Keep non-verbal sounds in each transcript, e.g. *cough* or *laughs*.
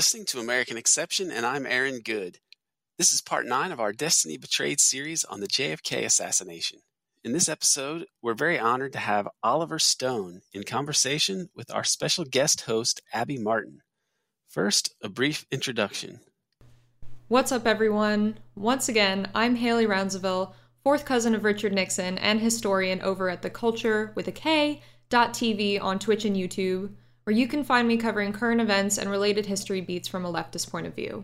Listening to American Exception, and I'm Aaron Good. This is part nine of our Destiny Betrayed series on the JFK assassination. In this episode, we're very honored to have Oliver Stone in conversation with our special guest host, Abby Martin. First, a brief introduction. What's up, everyone? Once again, I'm Hailey Rounsaville, fourth cousin of Richard Nixon and historian over at the Culture with a K TV on Twitch and YouTube, where you can find me covering current events and related history beats from a leftist point of view.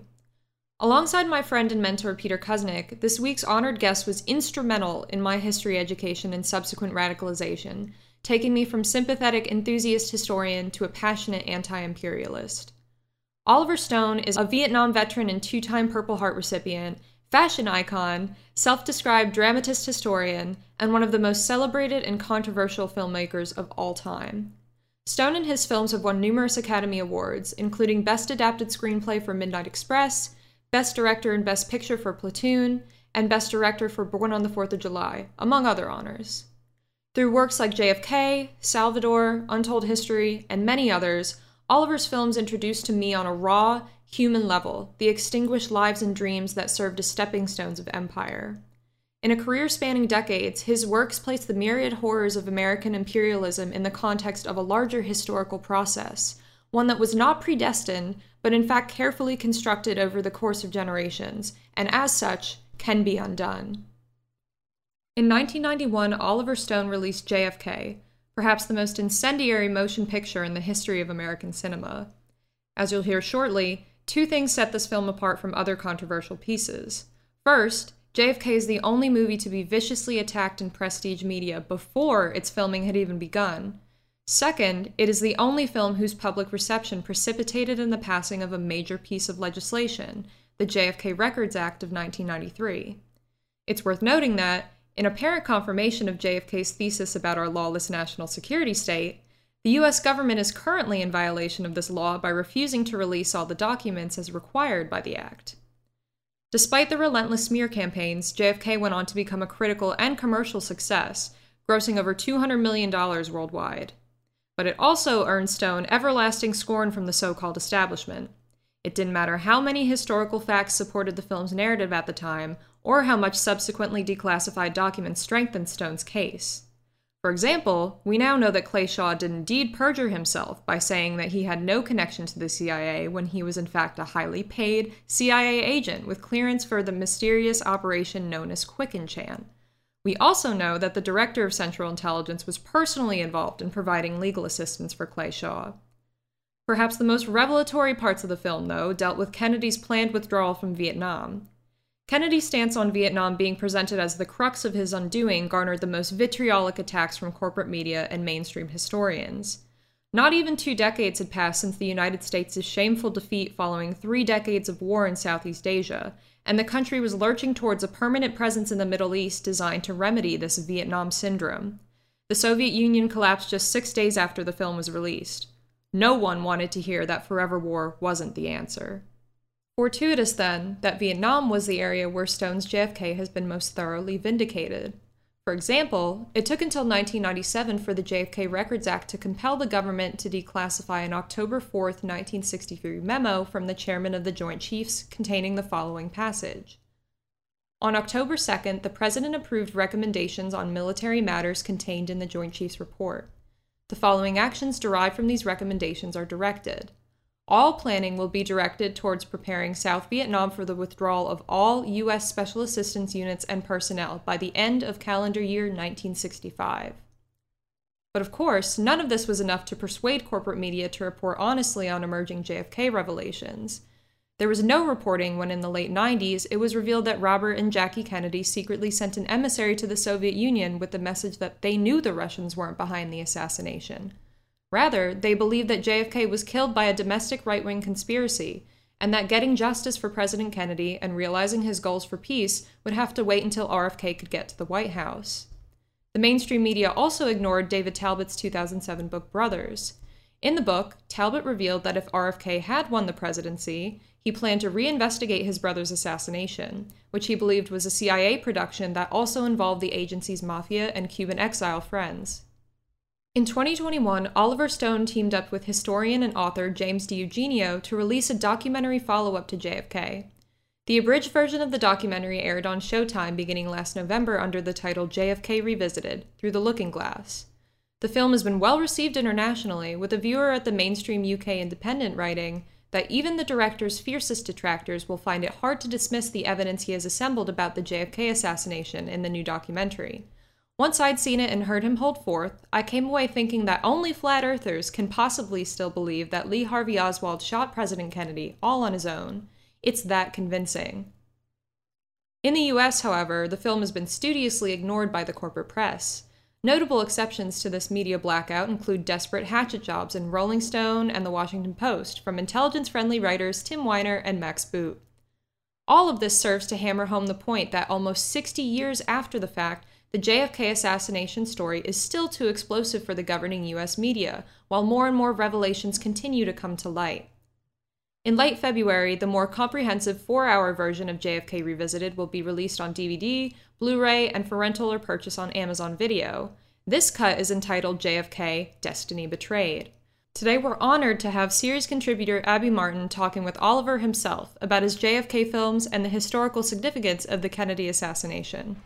Alongside my friend and mentor Peter Kuznick, this week's honored guest was instrumental in my history education and subsequent radicalization, taking me from sympathetic enthusiast historian to a passionate anti imperialist. Oliver Stone is a Vietnam veteran and two time Purple Heart recipient, fashion icon, self described dramatist historian, and one of the most celebrated and controversial filmmakers of all time. Stone and his films have won numerous Academy Awards, including Best Adapted Screenplay for Midnight Express, Best Director and Best Picture for Platoon, and Best Director for Born on the Fourth of July, among other honors. Through works like JFK, Salvador, Untold History, and many others, Oliver's films introduced to me on a raw, human level the extinguished lives and dreams that served as stepping stones of empire. In a career spanning decades, his works place the myriad horrors of American imperialism in the context of a larger historical process, one that was not predestined, but in fact carefully constructed over the course of generations, and as such, can be undone. In 1991, Oliver Stone released JFK, perhaps the most incendiary motion picture in the history of American cinema. As you'll hear shortly, two things set this film apart from other controversial pieces. First, JFK is the only movie to be viciously attacked in prestige media before its filming had even begun. Second, it is the only film whose public reception precipitated in the passing of a major piece of legislation, the JFK Records Act of 1993. It's worth noting that, in apparent confirmation of JFK's thesis about our lawless national security state, the US government is currently in violation of this law by refusing to release all the documents as required by the Act. Despite the relentless smear campaigns, JFK went on to become a critical and commercial success, grossing over $200 million worldwide. But it also earned Stone everlasting scorn from the so called establishment. It didn't matter how many historical facts supported the film's narrative at the time, or how much subsequently declassified documents strengthened Stone's case. For example, we now know that Clay Shaw did indeed perjure himself by saying that he had no connection to the CIA when he was in fact a highly paid CIA agent with clearance for the mysterious operation known as QKENCHANT. We also know that the director of Central Intelligence was personally involved in providing legal assistance for Clay Shaw. Perhaps the most revelatory parts of the film, though, dealt with Kennedy's planned withdrawal from Vietnam. Kennedy's stance on Vietnam being presented as the crux of his undoing garnered the most vitriolic attacks from corporate media and mainstream historians. Not even two decades had passed since the United States' shameful defeat following three decades of war in Southeast Asia, and the country was lurching towards a permanent presence in the Middle East designed to remedy this Vietnam syndrome. The Soviet Union collapsed just six days after the film was released. No one wanted to hear that forever war wasn't the answer. Fortuitous, then, that Vietnam was the area where Stone's JFK has been most thoroughly vindicated. For example, it took until 1997 for the JFK Records Act to compel the government to declassify an October 4, 1963 memo from the chairman of the Joint Chiefs containing the following passage. On October 2nd, the President approved recommendations on military matters contained in the Joint Chiefs report. The following actions derived from these recommendations are directed all planning will be directed towards preparing South Vietnam for the withdrawal of all U.S. Special Assistance units and personnel by the end of calendar year 1965. But of course, none of this was enough to persuade corporate media to report honestly on emerging JFK revelations. There was no reporting when in the late 90s it was revealed that Robert and Jackie Kennedy secretly sent an emissary to the Soviet Union with the message that they knew the Russians weren't behind the assassination. Rather, they believed that JFK was killed by a domestic right wing conspiracy, and that getting justice for President Kennedy and realizing his goals for peace would have to wait until RFK could get to the White House. The mainstream media also ignored David Talbot's 2007 book Brothers. In the book, Talbot revealed that if RFK had won the presidency, he planned to reinvestigate his brother's assassination, which he believed was a CIA production that also involved the agency's mafia and Cuban exile friends. In 2021, Oliver Stone teamed up with historian and author James DiEugenio to release a documentary follow up to JFK. The abridged version of the documentary aired on Showtime beginning last November under the title JFK Revisited Through the Looking Glass. The film has been well received internationally, with a viewer at the mainstream UK Independent writing that even the director's fiercest detractors will find it hard to dismiss the evidence he has assembled about the JFK assassination in the new documentary. Once I'd seen it and heard him hold forth, I came away thinking that only flat earthers can possibly still believe that Lee Harvey Oswald shot President Kennedy all on his own. It's that convincing. In the US, however, the film has been studiously ignored by the corporate press. Notable exceptions to this media blackout include desperate hatchet jobs in Rolling Stone and The Washington Post from intelligence friendly writers Tim Weiner and Max Boot. All of this serves to hammer home the point that almost 60 years after the fact, the JFK assassination story is still too explosive for the governing US media, while more and more revelations continue to come to light. In late February, the more comprehensive four hour version of JFK Revisited will be released on DVD, Blu ray, and for rental or purchase on Amazon Video. This cut is entitled JFK Destiny Betrayed. Today, we're honored to have series contributor Abby Martin talking with Oliver himself about his JFK films and the historical significance of the Kennedy assassination.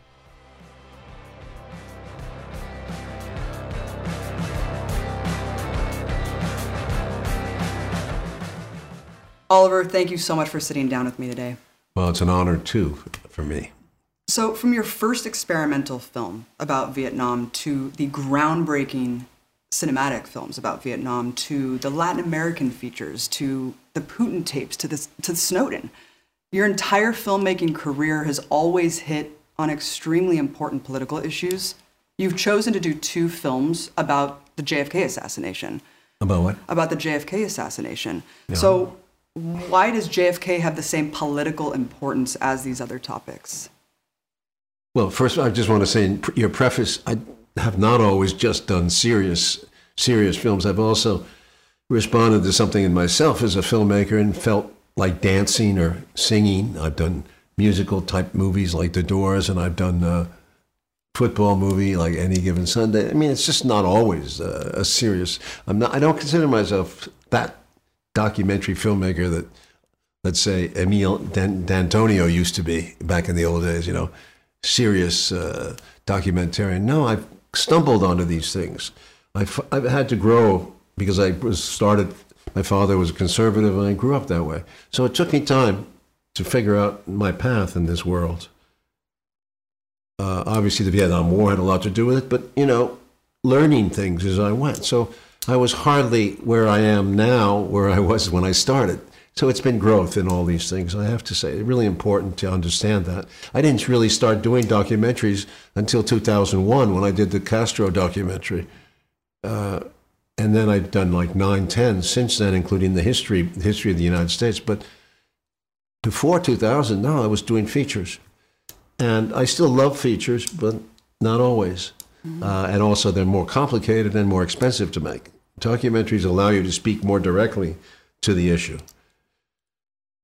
Oliver, thank you so much for sitting down with me today. Well, it's an honor too for me. So, from your first experimental film about Vietnam to the groundbreaking cinematic films about Vietnam to the Latin American features to the Putin tapes to this to the Snowden, your entire filmmaking career has always hit on extremely important political issues. You've chosen to do two films about the JFK assassination. About what? About the JFK assassination. Yeah. So, why does JFK have the same political importance as these other topics? Well, first, I just want to say in your preface, I have not always just done serious, serious films. I've also responded to something in myself as a filmmaker and felt like dancing or singing. I've done musical type movies like The Doors, and I've done a football movie like Any Given Sunday. I mean, it's just not always a, a serious. I'm not. I don't consider myself that documentary filmmaker that, let's say, Emile de Antonio used to be back in the old days. You know serious uh, documentarian. No, I've stumbled onto these things. I've, I've had to grow because I was started. My father was a conservative, and I grew up that way. So it took me time to figure out my path in this world. Uh, obviously, the Vietnam War had a lot to do with it, but you know, learning things as I went. So I was hardly where I am now, where I was when I started. So it's been growth in all these things, I have to say. It's really important to understand that. I didn't really start doing documentaries until 2001 when I did the Castro documentary. Uh, and then I've done like nine, ten since then, including the history, the history of the United States. But before 2000, no, I was doing features. And I still love features, but not always. Uh, and also, they're more complicated and more expensive to make. Documentaries allow you to speak more directly to the issue.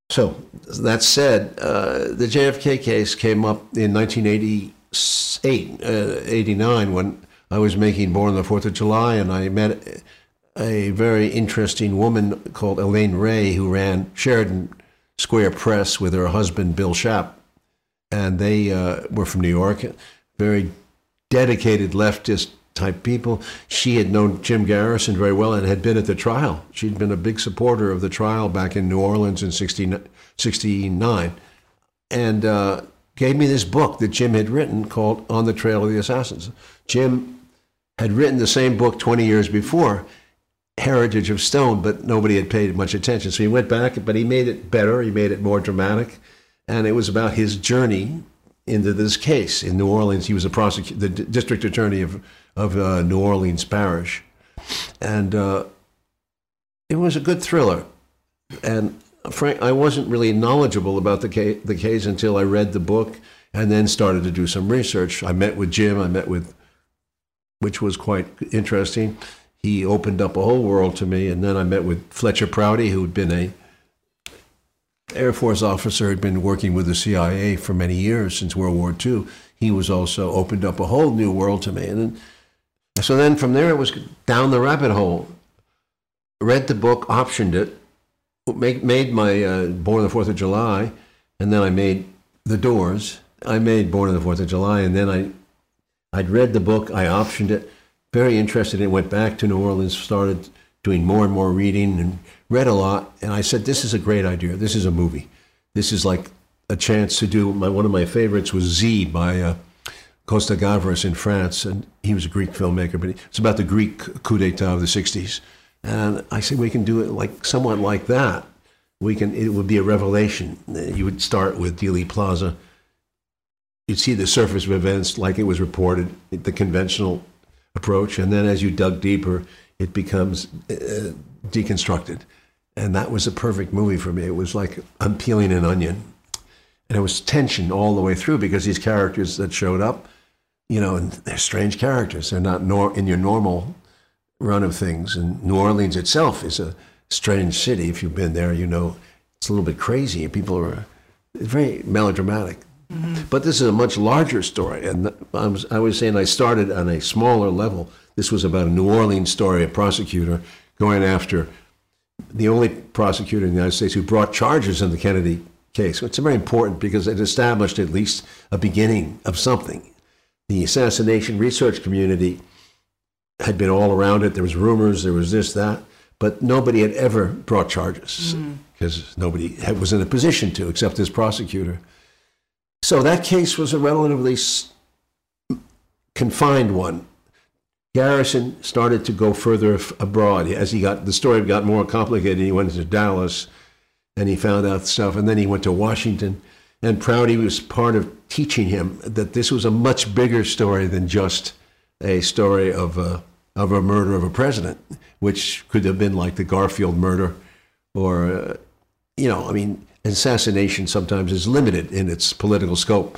So that said, uh, the JFK case came up in 1988, uh, 89, when I was making Born on the Fourth of July, and I met a very interesting woman called Elaine Ray who ran Sheridan Square Press with her husband Bill Schaap, and they uh, were from New York, very dedicated leftist type people. She had known Jim Garrison very well and had been at the trial. She'd been a big supporter of the trial back in New Orleans in 69 and uh, gave me this book that Jim had written called On the Trail of the Assassins. Jim had written the same book 20 years before, Heritage of Stone, but nobody had paid much attention. So he went back, but he made it better, he made it more dramatic. And it was about his journey into this case in New Orleans. He was a the district attorney of of uh, New Orleans Parish, and uh, it was a good thriller. And Frank, I wasn't really knowledgeable about the case, the case until I read the book and then started to do some research. I met with Jim. I met with, which was quite interesting. He opened up a whole world to me, and then I met with Fletcher Prouty, who had been a Air Force officer, had been working with the CIA for many years since World War II. He was also opened up a whole new world to me, and So then from there it was down the rabbit hole. Read the book, optioned it, make, made my uh, Born on the Fourth of July, and then I made The Doors. I made Born on the Fourth of July, and then I, I'd read the book, I optioned it, very interested in it, went back to New Orleans, started doing more and more reading, and read a lot. And I said, "This is a great idea. This is a movie. This is like a chance to do." My one of my favorites was Z by. Uh, Costa Gavras in France, and he was a Greek filmmaker, but it's about the Greek coup d'état of the 60s. And I said, we can do it like somewhat like that. We can. It would be a revelation. You would start with Dealey Plaza. You'd see the surface of events like it was reported, the conventional approach, and then as you dug deeper, it becomes uh, deconstructed. And that was a perfect movie for me. It was like I'm peeling an onion, and it was tension all the way through because these characters that showed up you know, and they're strange characters. They're not nor- in your normal run of things. And New Orleans itself is a strange city. If you've been there, you know it's a little bit crazy. People are very melodramatic. Mm-hmm. But this is a much larger story. And I was, I was saying I started on a smaller level. This was about a New Orleans story, a prosecutor going after the only prosecutor in the United States who brought charges in the Kennedy case. It's very important because it established at least a beginning of something the assassination research community had been all around it. There was rumors, there was this, that, but nobody had ever brought charges because mm. nobody had, was in a position to, except this prosecutor. So that case was a relatively confined one. Garrison started to go further abroad as he got the story got more complicated. He went to Dallas, and he found out stuff, and then he went to Washington and Prouty was part of teaching him that this was a much bigger story than just a story of a, of a murder of a president, which could have been like the Garfield murder, or uh, you know, I mean, assassination sometimes is limited in its political scope.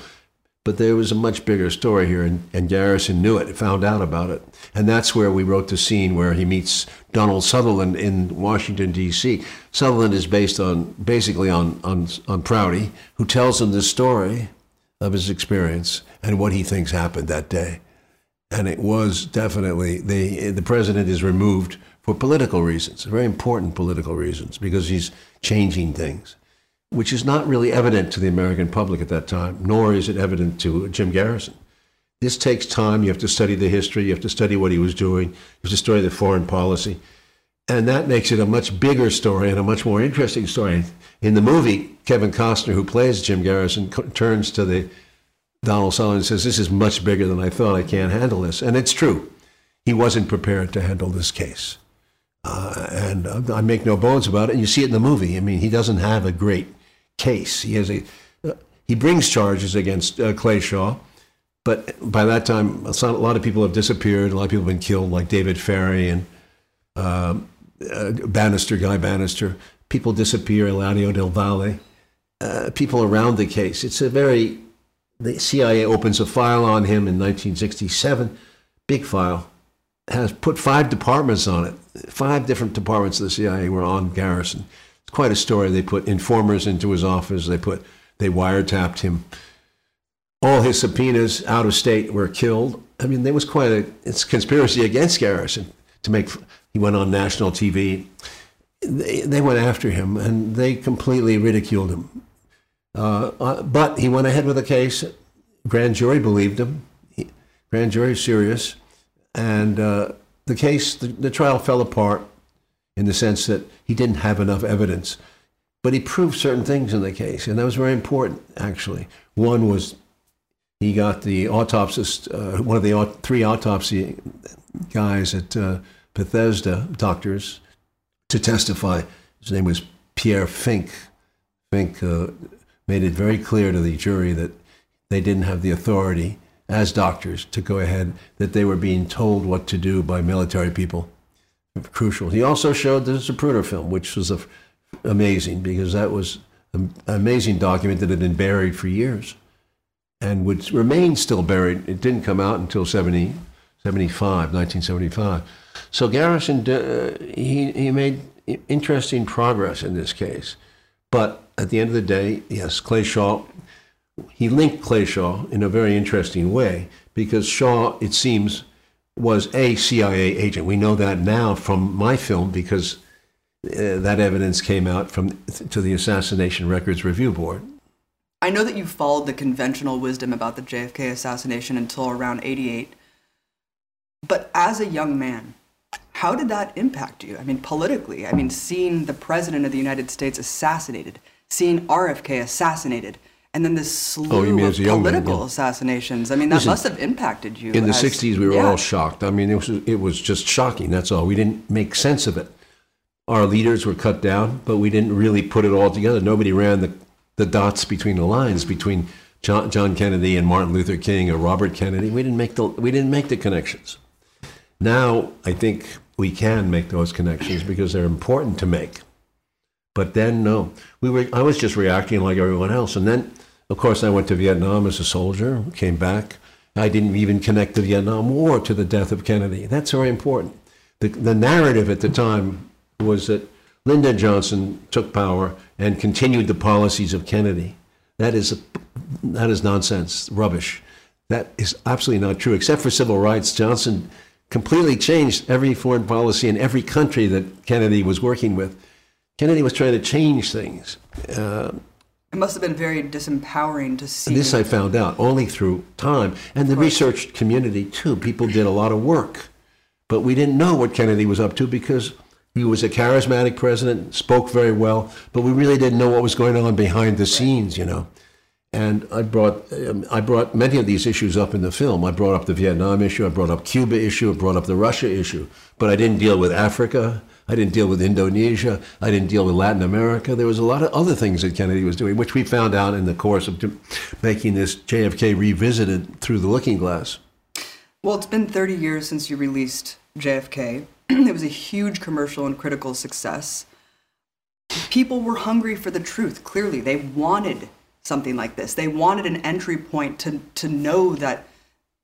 But there was a much bigger story here, and, and Garrison knew it, found out about it. And that's where we wrote the scene where he meets Donald Sutherland in Washington, D.C. Sutherland is based on, basically on, on, on Prouty, who tells him the story of his experience and what he thinks happened that day. And it was definitely, the, the president is removed for political reasons, very important political reasons, because he's changing things which is not really evident to the American public at that time, nor is it evident to Jim Garrison. This takes time. You have to study the history. You have to study what he was doing. You have to study the foreign policy. And that makes it a much bigger story and a much more interesting story. In the movie, Kevin Costner, who plays Jim Garrison, turns to the Donald Sullivan and says, This is much bigger than I thought. I can't handle this. And it's true. He wasn't prepared to handle this case. Uh, and uh, I make no bones about it. And you see it in the movie. I mean, he doesn't have a great case. He has a he brings charges against uh, Clay Shaw, but by that time, a lot of people have disappeared. A lot of people have been killed, like David Ferrie and um, uh, Banister, Guy Banister. People disappear. Eladio Del Valle. Uh, people around the case. It's a very the CIA opens a file on him in 1967, big file, has put five departments on it. Five different departments of the CIA were on Garrison quite a story. They put informers into his office. They put they wiretapped him. All his subpoenas out of state were killed. I mean, there was quite a it's conspiracy against Garrison to make. He went on national TV. They, they went after him and they completely ridiculed him. Uh, uh, but he went ahead with the case. Grand jury believed him. He, grand jury serious, and uh, the case, the, the trial fell apart in the sense that he didn't have enough evidence. But he proved certain things in the case, and that was very important, actually. One was he got the autopsist, uh, one of the three autopsy guys at uh, Bethesda, doctors, to testify. His name was Pierre Finck. Finck uh, made it very clear to the jury that they didn't have the authority as doctors to go ahead, that they were being told what to do by military people crucial. He also showed the Zapruder film, which was a, amazing because that was an amazing document that had been buried for years and would remain still buried. It didn't come out until 70, 75, 1975. So Garrison, uh, he, he made interesting progress in this case. But at the end of the day, yes, Clay Shaw, he linked Clay Shaw in a very interesting way because Shaw, it seems, was a CIA agent. We know that now from my film because uh, that evidence came out from to the Assassination Records Review Board. I know that you followed the conventional wisdom about the JFK assassination until around 88. But as a young man, how did that impact you? I mean, politically, I mean, seeing the president of the United States assassinated, seeing RFK assassinated, and then this slew Oh, you mean of young man, political yeah. assassinations. I mean, that Listen, must have impacted you. In the as- 60s, we were yeah. all shocked. I mean, it was, it was just shocking. That's all. We didn't make sense of it. Our leaders were cut down, but we didn't really put it all together. Nobody ran the, the dots between the lines between John, John Kennedy and Martin Luther King or Robert Kennedy. We didn't make the, we didn't make the connections. Now, I think we can make those connections because they're important to make. But then, no, we were. I was just reacting like everyone else. And then, of course, I went to Vietnam as a soldier. Came back. I didn't even connect the Vietnam War to the death of Kennedy. That's very important. The, the narrative at the time was that Lyndon Johnson took power and continued the policies of Kennedy. That is that is nonsense, rubbish. That is absolutely not true. Except for civil rights, Johnson completely changed every foreign policy in every country that Kennedy was working with. Kennedy was trying to change things. Uh, It must have been very disempowering to see. this I found out only through time and the research community too. People did a lot of work, but we didn't know what Kennedy was up to because he was a charismatic president, spoke very well, but we really didn't know what was going on behind the scenes, you know. And I brought um, I brought many of these issues up in the film. I brought up the Vietnam issue, I brought up Cuba issue, I brought up the Russia issue, but I didn't deal with Africa. I didn't deal with Indonesia. I didn't deal with Latin America. There was a lot of other things that Kennedy was doing, which we found out in the course of making this JFK revisited through the looking glass. Well, it's been 30 years since you released JFK. *clears throat* it was a huge commercial and critical success. People were hungry for the truth, clearly. They wanted something like this. They wanted an entry point to, to know that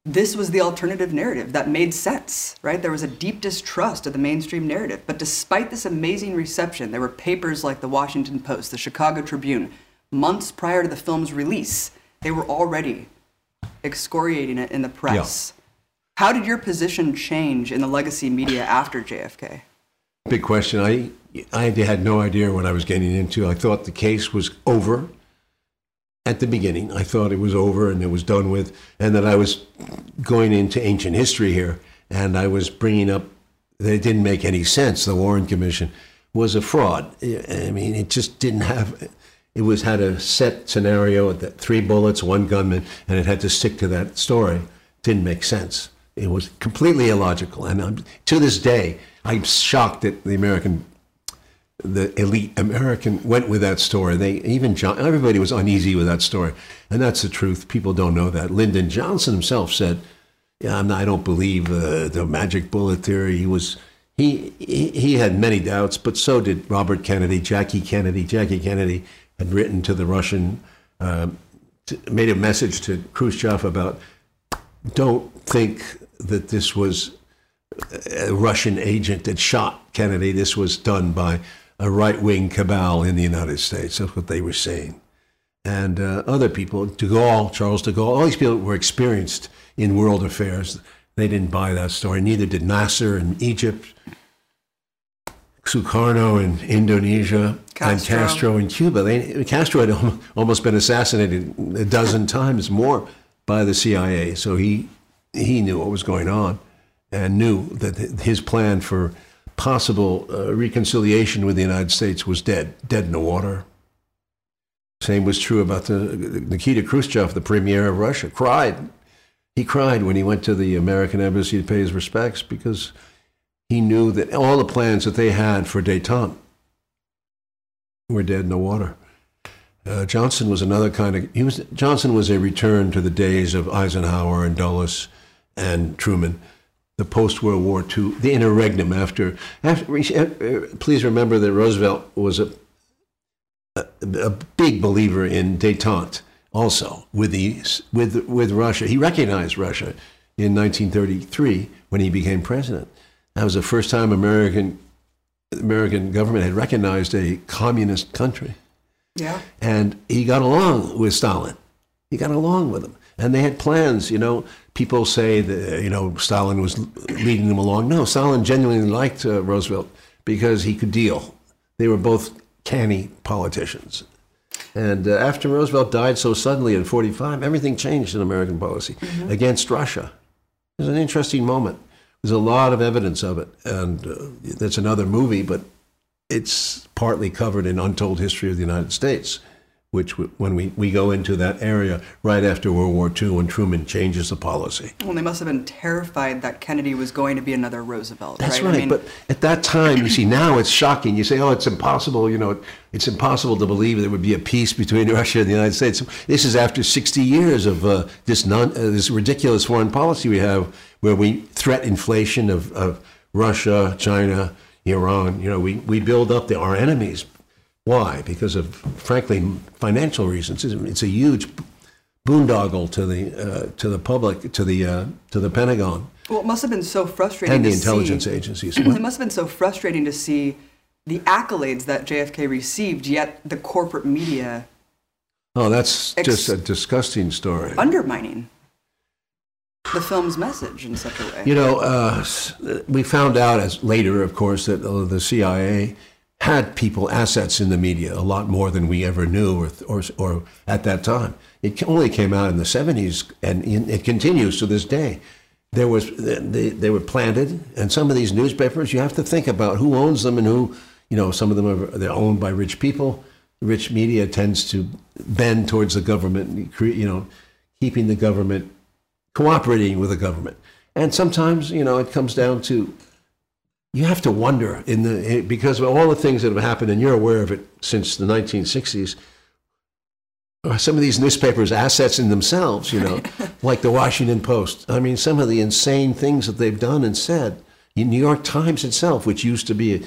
this was the alternative narrative that made sense, right? There was a deep distrust of the mainstream narrative. But despite this amazing reception, there were papers like the Washington Post, the Chicago Tribune, months prior to the film's release, they were already excoriating it in the press. How did your position change in the legacy media after JFK? Big question. I I had no idea what I was getting into. I thought the case was over at the beginning. I thought it was over and it was done with, and that I was going into ancient history here, and I was bringing up that it didn't make any sense. The Warren Commission was a fraud. I mean, it just didn't have. It was had a set scenario, that three bullets, one gunman, and it had to stick to that story. Didn't make sense. It was completely illogical, and um, to this day, I'm shocked that the American the elite American went with that story. They even John, everybody was uneasy with that story, and that's the truth. People don't know that. Lyndon Johnson himself said, "Yeah, not, I don't believe uh, the magic bullet theory." He was he, he he had many doubts, but so did Robert Kennedy, Jackie Kennedy. Jackie Kennedy had written to the Russian, uh, made a message to Khrushchev about, "Don't think that this was." a Russian agent that shot Kennedy. This was done by a right wing cabal in the United States. That's what they were saying. And uh, other people, de Gaulle, Charles de Gaulle, all these people were experienced in world affairs. They didn't buy that story. Neither did Nasser in Egypt, Sukarno in Indonesia, and Castro. Castro in Cuba. They, Castro had almost been assassinated a dozen times more by the CIA. So he, he knew what was going on and knew that his plan for possible uh, reconciliation with the United States was dead, dead in the water. Same was true about the Nikita Khrushchev, the premier of Russia, cried. He cried when he went to the American embassy to pay his respects because he knew that all the plans that they had for détente were dead in the water. Uh, Johnson was another kind of he was Johnson was a return to the days of Eisenhower and Dulles and Truman the post World War II, the interregnum after. after uh, please remember that Roosevelt was a, a, a big believer in détente, also with the with with Russia. He recognized Russia in 1933 when he became president. That was the first time American American government had recognized a communist country, Yeah. and he got along with Stalin. He got along with him, and they had plans, you know, people say that you know Stalin was leading them along. No, Stalin genuinely liked uh, Roosevelt because he could deal. They were both canny politicians. And uh, after Roosevelt died so suddenly in 45, everything changed in American policy mm-hmm. against Russia. It was an interesting moment. There's a lot of evidence of it. And uh, that's another movie, but it's partly covered in Untold History of the United States which when we, we go into that area right after World War II when Truman changes the policy. Well, they must have been terrified that Kennedy was going to be another Roosevelt. That's right. right. I mean, but at that time, you see, now it's shocking. You say, oh, it's impossible. You know, it's impossible to believe there would be a peace between *laughs* Russia and the United States. This is after 60 years of uh, this non, uh, this ridiculous foreign policy we have, where we threat inflation of, of Russia, China, Iran. You know, we, we build up the, our enemies why? Because of, frankly, financial reasons. It's a huge boondoggle to the uh, to the public, to the uh, to the Pentagon. Well, it must have been so frustrating. And the intelligence see, agencies. *clears throat* it must have been so frustrating to see the accolades that JFK received, yet the corporate media. Oh, that's ex- just a disgusting story. Undermining the film's message in such a way. You know, uh, we found out as later, of course, that uh, the CIA had people assets in the media a lot more than we ever knew or, or, or at that time. It only came out in the 70s and it continues to this day. There was they, they were planted, and some of these newspapers you have to think about who owns them and who you know some of them are they're owned by rich people. Rich media tends to bend towards the government, you know, keeping the government cooperating with the government. And sometimes, you know, it comes down to you have to wonder in the eh, because of all the things that have happened, and you're aware of it since the 1960s. Uh, some of these newspapers assets in themselves, you know, *laughs* like the Washington Post. I mean, some of the insane things that they've done and said. The New York Times itself, which used to be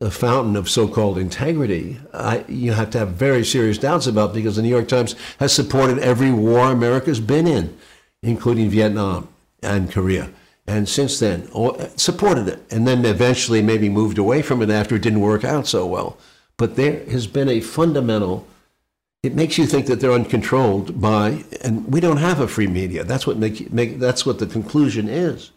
a, a fountain of so-called integrity, I, you have to have very serious doubts about because the New York Times has supported every war America's been in, including Vietnam and Korea and since then supported it. And then eventually maybe moved away from it after it didn't work out so well. But there has been a fundamental it makes you think that they're uncontrolled by and we don't have a free media. That's what make, make that's what the conclusion is.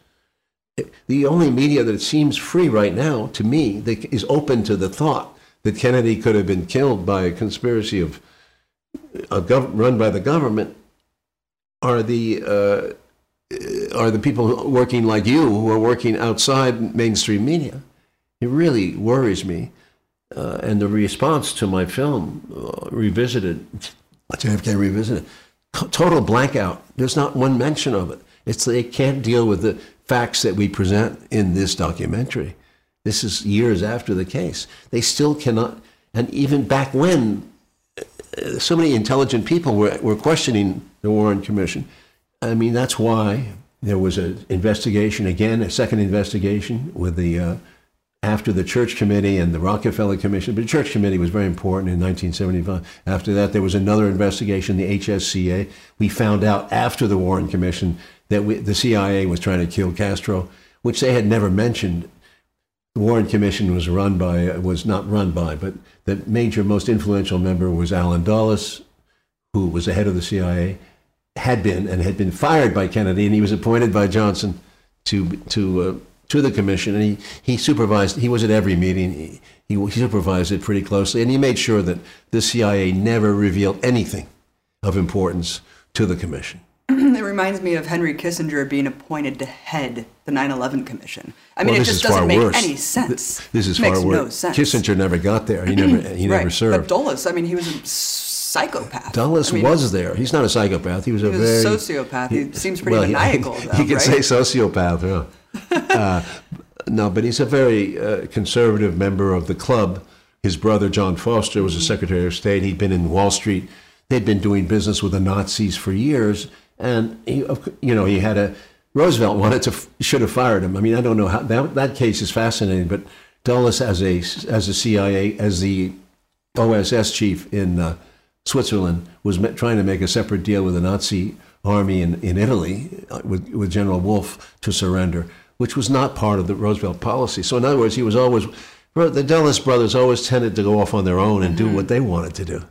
The only media that seems free right now to me that is open to the thought that kennedy could have been killed by a conspiracy of a gov- run by the government are the uh, uh, are the people working like you who are working outside mainstream media. It really worries me. Uh, and the response to my film, uh, Revisited, JFK Revisited, total blankout. There's not one mention of it. It's they can't deal with the facts that we present in this documentary. This is years after the case. They still cannot, and even back when uh, so many intelligent people were, were questioning the Warren Commission, I mean, that's why there was an investigation again, a second investigation with the uh, after the Church Committee and the Rockefeller Commission. But the Church Committee was very important in 1975. After that, there was another investigation, the HSCA. We found out after the Warren Commission that we, the CIA was trying to kill Castro, which they had never mentioned. The Warren Commission was run by was not run by, but the major, most influential member was Allen Dulles, who was the head of the CIA had been and had been fired by Kennedy, and he was appointed by Johnson to to uh, to the commission, and he, he supervised. He was at every meeting. He, he, he supervised it pretty closely, and he made sure that the CIA never revealed anything of importance to the commission. it reminds me of Henry Kissinger being appointed to head the 9/11 Commission. I mean, well, it just doesn't make worse. any sense. This is Makes far worse. No sense. Kissinger never got there. He never he *clears throat* right. never served. But Dulles, I mean, he was a psychopath. Dulles I mean, was there. He's not a psychopath. He was a was very a sociopath. He, he seems pretty well, *laughs* maniacal. He, though, he could right? say sociopath. Yeah. *laughs* uh, no, but he's a very uh, conservative member of the club. His brother John Foster was a Secretary of State. He'd been in Wall Street. They'd been doing business with the Nazis for years, and he, you know, he had a Roosevelt *laughs* wanted to should have fired him. I mean, I don't know how that that case is fascinating, but Dulles as a as a CIA as the OSS chief in uh, Switzerland was trying to make a separate deal with the Nazi army in, in Italy uh, with, with General Wolff to surrender, which was not part of the Roosevelt policy. So, in other words, he was always, the Dulles brothers always tended to go off on their own and mm-hmm. do what they wanted to do.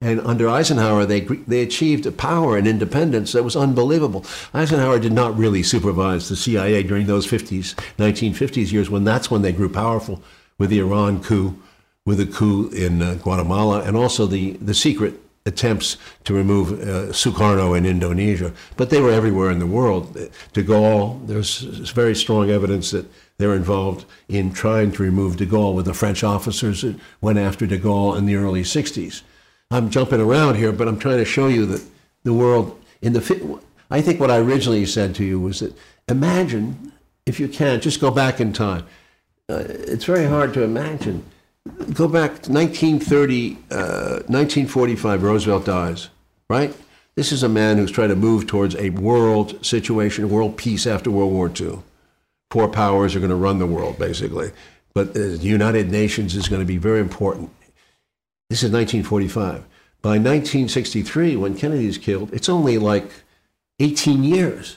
And under Eisenhower, they, they achieved a power and independence that was unbelievable. Eisenhower did not really supervise the CIA during those 50s, 1950s years, when that's when they grew powerful with the Iran coup, with the coup in uh, Guatemala, and also the, the secret attempts to remove uh, Sukarno in Indonesia. But they were everywhere in the world. De Gaulle, there's very strong evidence that they're involved in trying to remove de Gaulle with the French officers that went after de Gaulle in the early 60s. I'm jumping around here, but I'm trying to show you that the world in the. I think what I originally said to you was that imagine, if you can, just go back in time. Uh, it's very hard to imagine. Go back to 1930, uh, 1945, Roosevelt dies, right? This is a man who's trying to move towards a world situation, world peace after World War II poor powers are going to run the world, basically. But the United Nations is going to be very important. This is 1945. By 1963, when Kennedy is killed, it's only like 18 years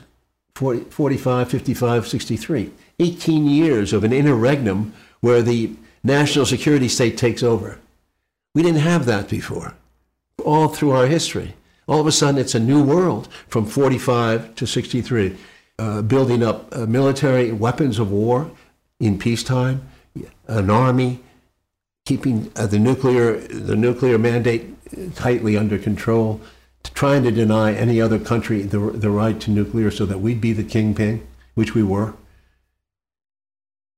40, 45, 55, 63. 18 years of an interregnum where the national security state takes over. We didn't have that before, all through our history. All of a sudden, it's a new world from 45 to 63 uh, building up uh, military weapons of war in peacetime, an army, keeping uh, the nuclear the nuclear mandate tightly under control, trying to deny any other country the, the right to nuclear so that we'd be the kingpin, which we were.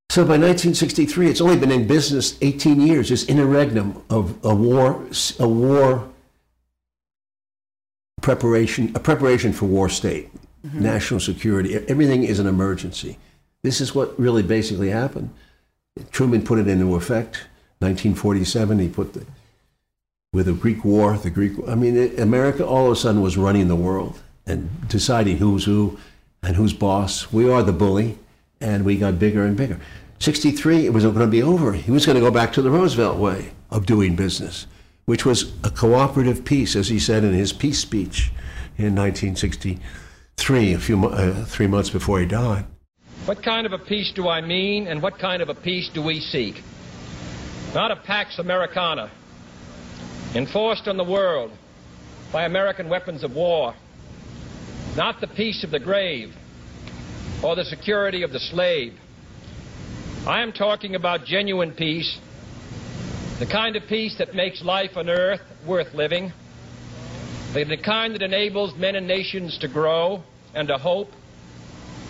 So by 1963, it's only been in business 18 years. This interregnum of a war, a war preparation, a preparation for war state mm-hmm. national security. Everything is an emergency. This is what really basically happened. Truman put it into effect. 1947, he put the with the Greek War, the Greek. I mean, it, America all of a sudden was running the world and deciding who's who and who's boss. We are the bully, and we got bigger and bigger. 63, it was going to be over. He was going to go back to the Roosevelt way of doing business, which was a cooperative peace, as he said in his peace speech in 1963, a few uh, three months before he died. What kind of a peace do I mean, and what kind of a peace do we seek? Not a Pax Americana, enforced on the world by American weapons of war. Not the peace of the grave or the security of the slave. I am talking about genuine peace, the kind of peace that makes life on earth worth living the kind that enables men and nations to grow and to hope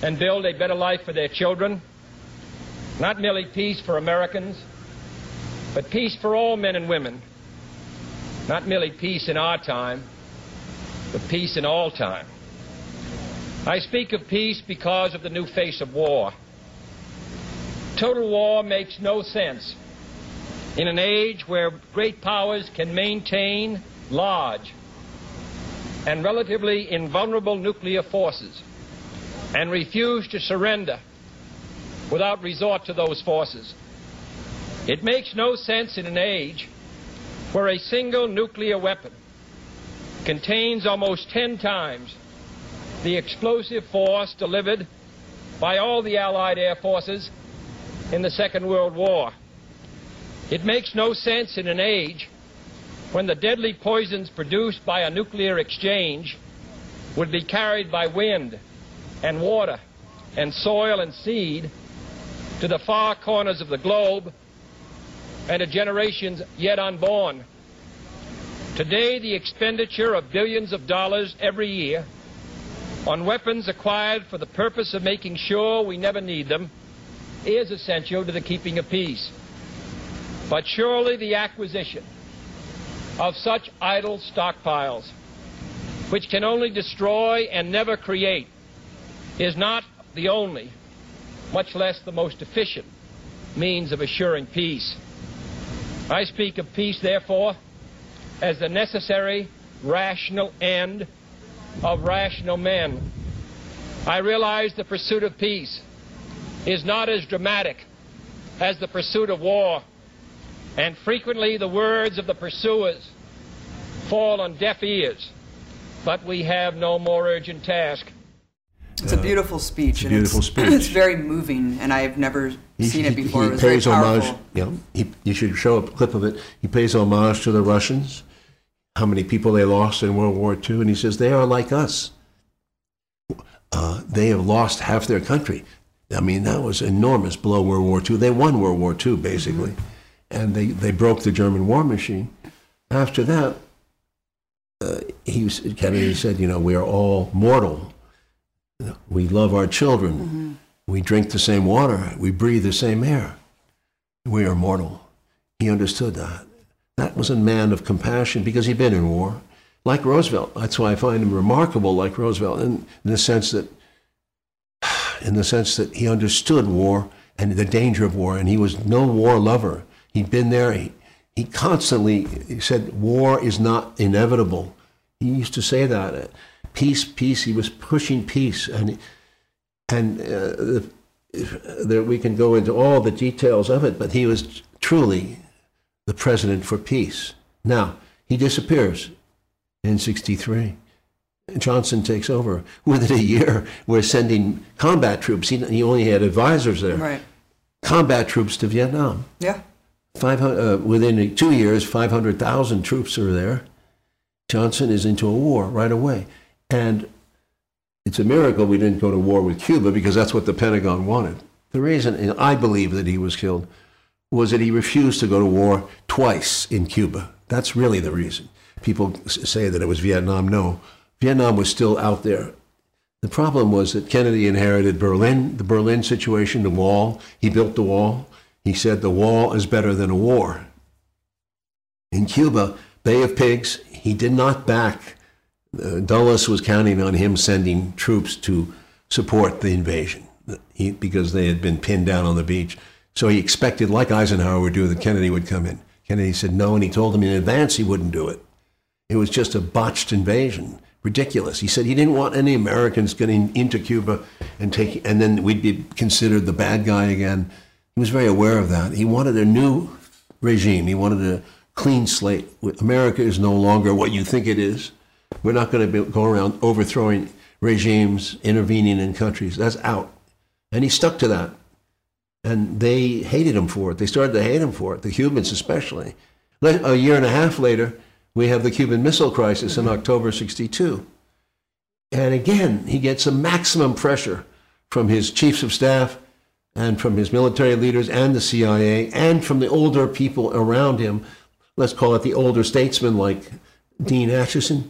and build a better life for their children. Not merely peace for Americans, but peace for all men and women. Not merely peace in our time, but peace in all time. I speak of peace because of the new face of war. Total war makes no sense in an age where great powers can maintain large and relatively invulnerable nuclear forces and refuse to surrender without resort to those forces. It makes no sense in an age where a single nuclear weapon contains almost 10 times the explosive force delivered by all the Allied air forces in the Second World War. It makes no sense in an age when the deadly poisons produced by a nuclear exchange would be carried by wind and water and soil and seed to the far corners of the globe and to generations yet unborn. Today, the expenditure of billions of dollars every year on weapons acquired for the purpose of making sure we never need them is essential to the keeping of peace. But surely the acquisition of such idle stockpiles, which can only destroy and never create, is not the only, much less the most efficient, means of assuring peace. I speak of peace, therefore, as the necessary, rational end of rational men. I realize the pursuit of peace is not as dramatic as the pursuit of war and frequently the words of the pursuers fall on deaf ears. But we have no more urgent task. It's a uh, beautiful speech. It's a beautiful it's, *laughs* speech. It's very moving, and I've never he, seen it before. He, it was pays very homage. powerful. You know, he, you should show a clip of it. He pays homage to the Russians, how many people they lost in World War II, and he says they are like us. Uh, they have lost half their country. I mean, that was enormous below World War II. They won World War II, basically, and they, they broke the German war machine. After that, uh, he was, Kennedy said, you know, we are all mortal. We love our children. We drink the same water. We breathe the same air. We are mortal. He understood that. That was a man of compassion because he'd been in war, like Roosevelt. That's why I find him remarkable, like Roosevelt, in, in the sense that, in the sense that he understood war and the danger of war, and he was no war lover. He'd been there. He, he constantly said, "War is not inevitable." He used to say that. Peace, peace. He was pushing peace, and and uh, the, there we can go into all the details of it, but he was truly the president for peace. Now he disappears in '63. Johnson takes over. Within a year, we're sending combat troops. He, he only had advisors there. Right. Combat troops to Vietnam. Yeah. 500, uh, within two years, 500,000 troops are there. Johnson is into a war right away. And it's a miracle we didn't go to war with Cuba because that's what the Pentagon wanted. The reason and I believe that he was killed was that he refused to go to war twice in Cuba. That's really the reason. People say that it was Vietnam. No, Vietnam was still out there. The problem was that Kennedy inherited Berlin, the Berlin situation, the wall. He built the wall. He said the wall is better than a war. In Cuba, Bay of Pigs, he did not back. Uh, Dulles was counting on him sending troops to support the invasion he, because they had been pinned down on the beach. So he expected, like Eisenhower would do, that Kennedy would come in. Kennedy said no, and he told him in advance he wouldn't do it. It was just a botched invasion. Ridiculous. He said he didn't want any Americans getting into Cuba and take, and then we'd be considered the bad guy again. He was very aware of that. He wanted a new regime. He wanted a clean slate. America is no longer what you think it is. We're not going to be, go around overthrowing regimes, intervening in countries. That's out. And he stuck to that. And they hated him for it. They started to hate him for it, the Cubans especially. A year and a half later, we have the Cuban Missile Crisis in October 62. And again, he gets a maximum pressure from his chiefs of staff and from his military leaders and the CIA and from the older people around him. Let's call it the older statesmen like Dean Acheson,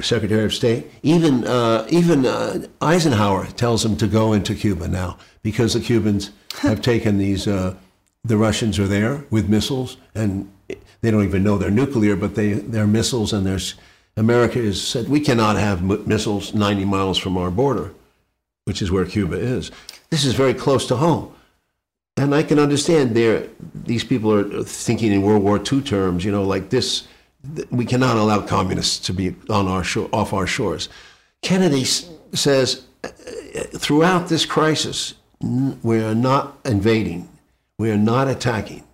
Secretary of State. Even uh, even uh, Eisenhower tells him to go into Cuba now because the Cubans have *laughs* taken these. Uh, the Russians are there with missiles, and they don't even know they're nuclear, but they they're missiles, and there's America has said we cannot have m- missiles 90 miles from our border, which is where Cuba is. This is very close to home. And I can understand there, these people are thinking in World War II terms, you know, like this, we cannot allow communists to be on our shore, off our shores. Kennedy s- says, uh, throughout this crisis, we are not invading, we are not attacking.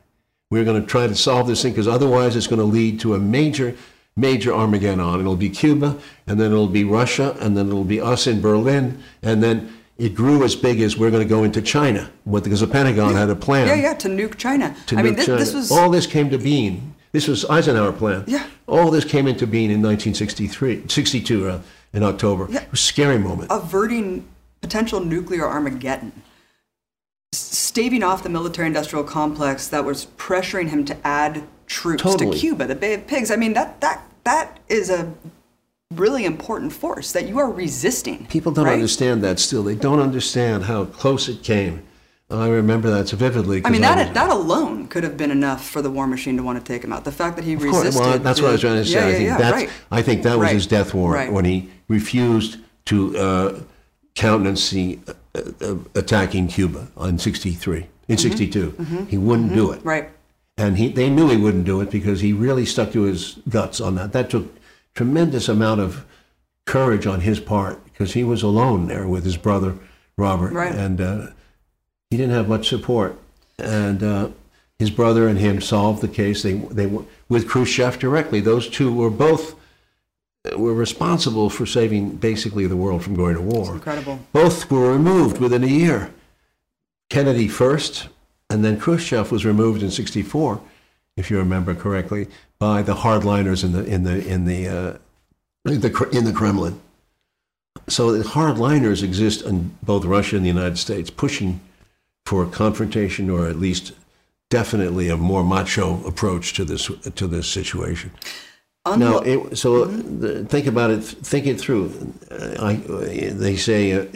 We're going to try to solve this thing because otherwise it's going to lead to a major, major Armageddon. It'll be Cuba, and then it'll be Russia, and then it'll be us in Berlin, and then it grew as big as we're going to go into China what- because the Pentagon had a plan Yeah, yeah, to nuke China. to I mean, this, China. this was All this came to being. This was Eisenhower plan. Yeah. All this came into being in 1963, 62 uh, in October. Yeah. It was a scary moment. averting potential nuclear Armageddon, staving off the military-industrial complex that was pressuring him to add troops Totally. to Cuba, the Bay of Pigs. I mean, that that that is a really important force that you are resisting. People don't right? understand that still. They don't understand how close it came. I remember that so vividly. I mean, that was- that alone could have been enough for the war machine to want to take him out. The fact that he Of course, resisted. well, that's what I was trying to say. Yeah, I think yeah, that's, right. I think that was Right. his death warrant Right. when he refused to uh, countenance the attacking Cuba in '63, in '62. He wouldn't do it. Mm-hmm. Right. And he, they knew he wouldn't do it because he really stuck to his guts on that. That took tremendous amount of courage on his part because he was alone there with his brother Robert, Right. and uh, he didn't have much support. And uh, his brother and him solved the case. They they with Khrushchev directly. Those two were both uh, were responsible for saving basically the world from going to war. Incredible. Both were removed within a year. Kennedy first, and then Khrushchev was removed in 64. if you remember correctly, by the hardliners in the in the in the uh, in the in the Kremlin. So the hardliners exist in both Russia and the United States, pushing for a confrontation or at least definitely a more macho approach to this to this situation. No, it, so the, think about it. Think it through. Uh, I, they say uh,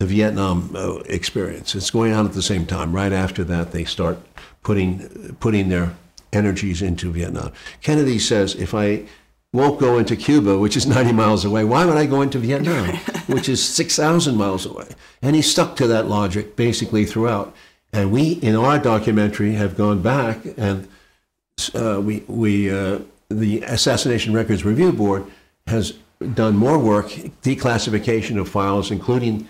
the Vietnam uh, experience. It's going on at the same time. Right after that, they start putting putting their energies into Vietnam. Kennedy says, if I won't go into Cuba, which is 90 miles away, why would I go into Vietnam, *laughs* which is 6,000 miles away? And he stuck to that logic basically throughout. And we, in our documentary, have gone back and uh, we, we uh, the Assassination Records Review Board has done more work, declassification of files, including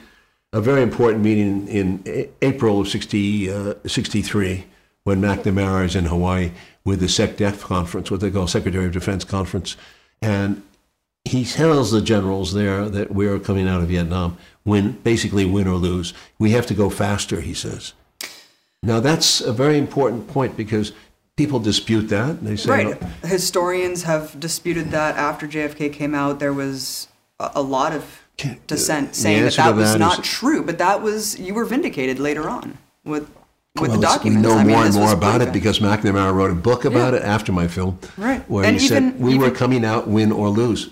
a very important meeting in April of 60, uh, 63 when McNamara is in Hawaii with the SecDef conference, what they call Secretary of Defense conference. And he tells the generals there that we are coming out of Vietnam, win, basically win or lose. We have to go faster, he says. Now, that's a very important point because people dispute that. They say, right. Historians have disputed that after JFK came out. There was a, lot of uh, dissent saying that that was not is, true, but that was you were vindicated later on with with well, the documents. We know I mean, more and more about it because McNamara wrote a book about yeah. it after my film, right? Where and he even, said we even, were coming out win or lose.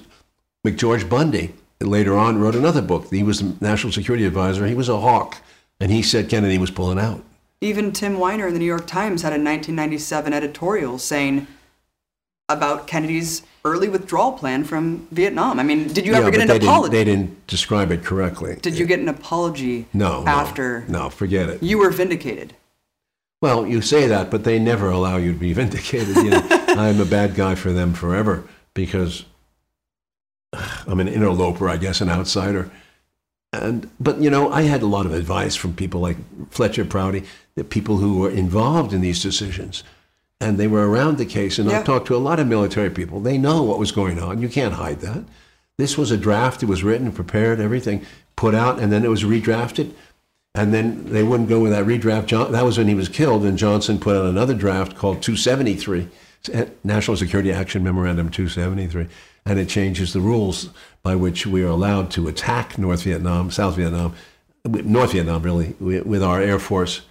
McGeorge Bundy later on wrote another book. He was the national security advisor. He was a hawk, and he said Kennedy was pulling out. Even Tim Weiner in the New York Times had a 1997 editorial saying about Kennedy's early withdrawal plan from Vietnam. I mean, did you ever yeah, get an apology? Didn't, they didn't describe it correctly. Did you get an apology? No. After? No, no forget it. You were vindicated. Well, you say that, but they never allow you to be *laughs* vindicated. You know, *laughs* I'm a bad guy for them forever because I'm an interloper, I guess, an outsider. And but you know, I had a lot of advice from people like Fletcher Prouty, the people who were involved in these decisions, and they were around the case. And yeah. I've talked to a lot of military people. They know what was going on. You can't hide that. This was a draft. It was written, prepared, everything put out, and then it was redrafted and then they wouldn't go with that redraft. John, that was when he was killed, and Johnson put out another draft called 273, National Security Action Memorandum 273, and it changes the rules by which we are allowed to attack North Vietnam, South Vietnam, North Vietnam really, with our air force,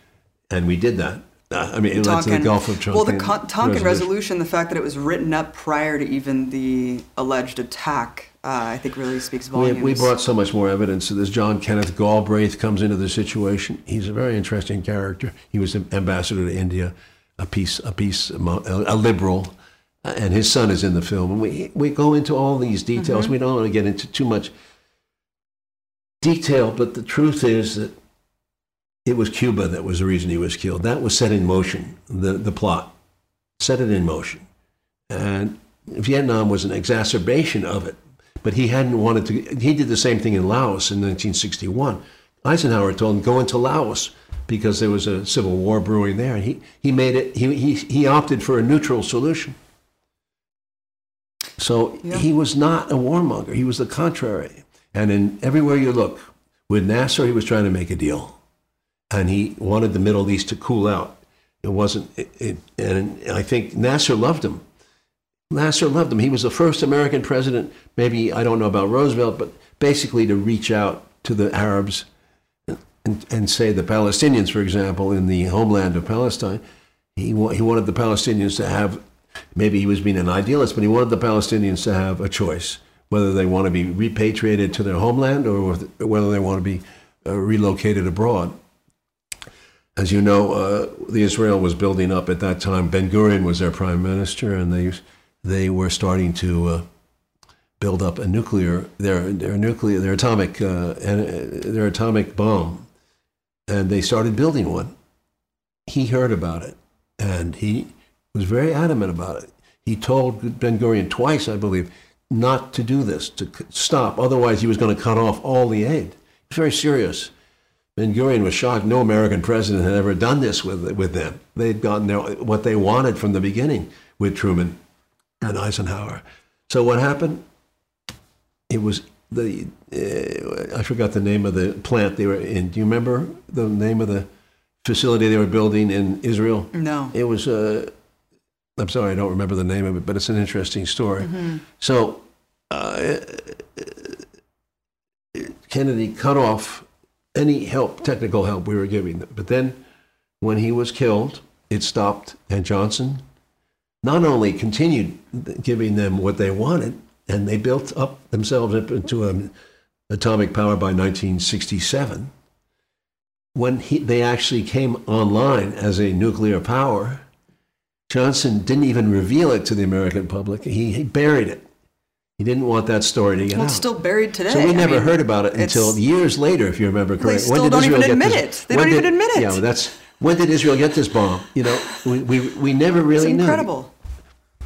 and we did that. Uh, I mean, it led to the Gulf of Tonkin. Well, the Tonkin resolution. resolution, the fact that it was written up prior to even the alleged attack uh, I think really speaks volumes. We, we, brought so much more evidence to this. John Kenneth Galbraith comes into the situation. He's a very interesting character. He was ambassador to India, a peace, a peace, a liberal, and his son is in the film. And we we go into all these details. Mm-hmm. We don't want to get into too much detail, but the truth is that it was Cuba that was the reason he was killed. That was set in motion. The the plot set it in motion, and Vietnam was an exacerbation of it but he hadn't wanted to. He did the same thing in Laos in 1961. Eisenhower told him go into Laos because there was a civil war brewing there, and he, he made it. He, he he opted for a neutral solution. So yeah. he was not a warmonger. He was the contrary. And in everywhere you look, with Nasser, he was trying to make a deal, and he wanted the Middle East to cool out. It wasn't, it, it, and I think Nasser loved him Nasser loved him. He was the first American president, maybe, I don't know about Roosevelt, but basically to reach out to the Arabs and, and say the Palestinians, for example, in the homeland of Palestine. He, he wanted the Palestinians to have, maybe he was being an idealist, but he wanted the Palestinians to have a choice whether they want to be repatriated to their homeland or whether they want to be uh, relocated abroad. As you know, uh, the Israel was building up at that time. Ben Gurion was their prime minister, and they they were starting to uh, build up a nuclear their their nuclear their atomic uh, their atomic bomb, and they started building one. He heard about it, and he was very adamant about it. He told Ben Gurion twice, I believe, not to do this, to stop. Otherwise, he was going to cut off all the aid. It's very serious. Ben Gurion was shocked. No American president had ever done this with with them. They'd gotten their, what they wanted from the beginning with Truman and Eisenhower. So what happened? It was the uh, I forgot the name of the plant they were in. Do you remember the name of the facility they were building in Israel? No. It was uh, I'm sorry, I don't remember the name of it, but it's an interesting story. So uh, Kennedy cut off any help, technical help we were giving them. But then when he was killed, it stopped, and Johnson not only continued giving them what they wanted, and they built up themselves up into an atomic power by 1967. When he, they actually came online as a nuclear power, Johnson didn't even reveal it to the American public. He, he buried it. He didn't want that story to get Well, out. it's still buried today. So we I never mean, heard about it until years later, if you remember correctly. They still don't even admit this? it. They when don't even did- admit it. Yeah, well, that's when did Israel get this bomb? You know, we we, we never It's really knew. incredible.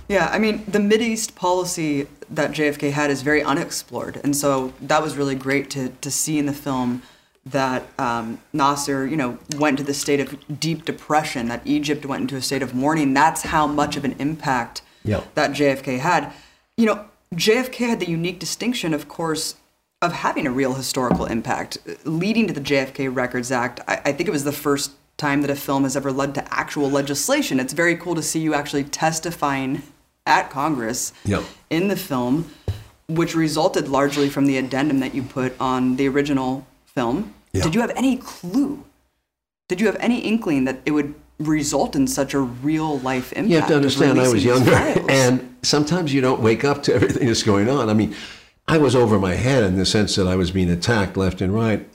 Yeah, I mean, the Mideast policy that JFK had is very unexplored, and so that was really great to to see in the film that um, Nasser, you know, went to the state of deep depression, that Egypt went into a state of mourning. That's how much of an impact Yeah. that JFK had. You know, JFK had the unique distinction, of course, of having a real historical impact, leading to the JFK Records Act. I, I think it was the first time that a film has ever led to actual legislation. It's very cool to see you actually testifying at Congress Yep. in the film, which resulted largely from the addendum that you put on the original film. Yeah. Did you have any clue? Did you have any inkling that it would result in such a real life impact? You have to understand, I was younger, files? *laughs* and sometimes you don't wake up to everything that's going on. I mean, I was over my head in the sense that I was being attacked left and right.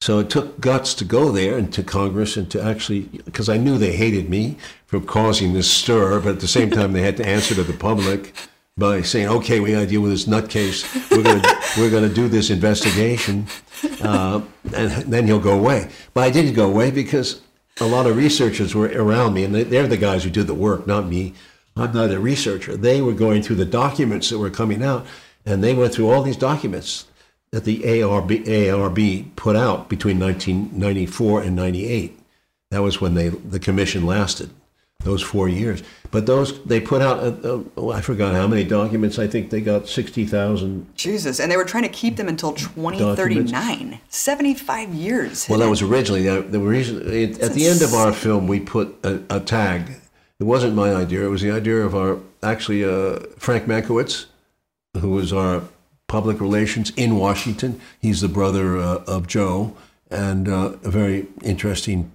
So it took guts to go there and to Congress and to actually, because I knew they hated me for causing this stir, but at the same *laughs* time they had to answer to the public by saying, "Okay, we got to deal with this nutcase. We're going *laughs* to we're going to do this investigation, uh, and then he'll go away." But I didn't go away because a lot of researchers were around me, and they- they're the guys who did the work, not me. I'm not a researcher. They were going through the documents that were coming out, and they went through all these documents that the ARB, ARB put out between 1994 and 98. That was when they the commission lasted, those four years. But those they put out, uh, uh, oh, I forgot how many documents. I think they got 60,000 Jesus, and they were trying to keep them until 2039. 75 years. Well, that was originally the, the reason. It, at the end of our film, we put a, a tag. It wasn't my idea. It was the idea of our actually uh, Frank Mankiewicz, who was our public relations in Washington. He's the brother uh, of Joe, and uh, a very interesting.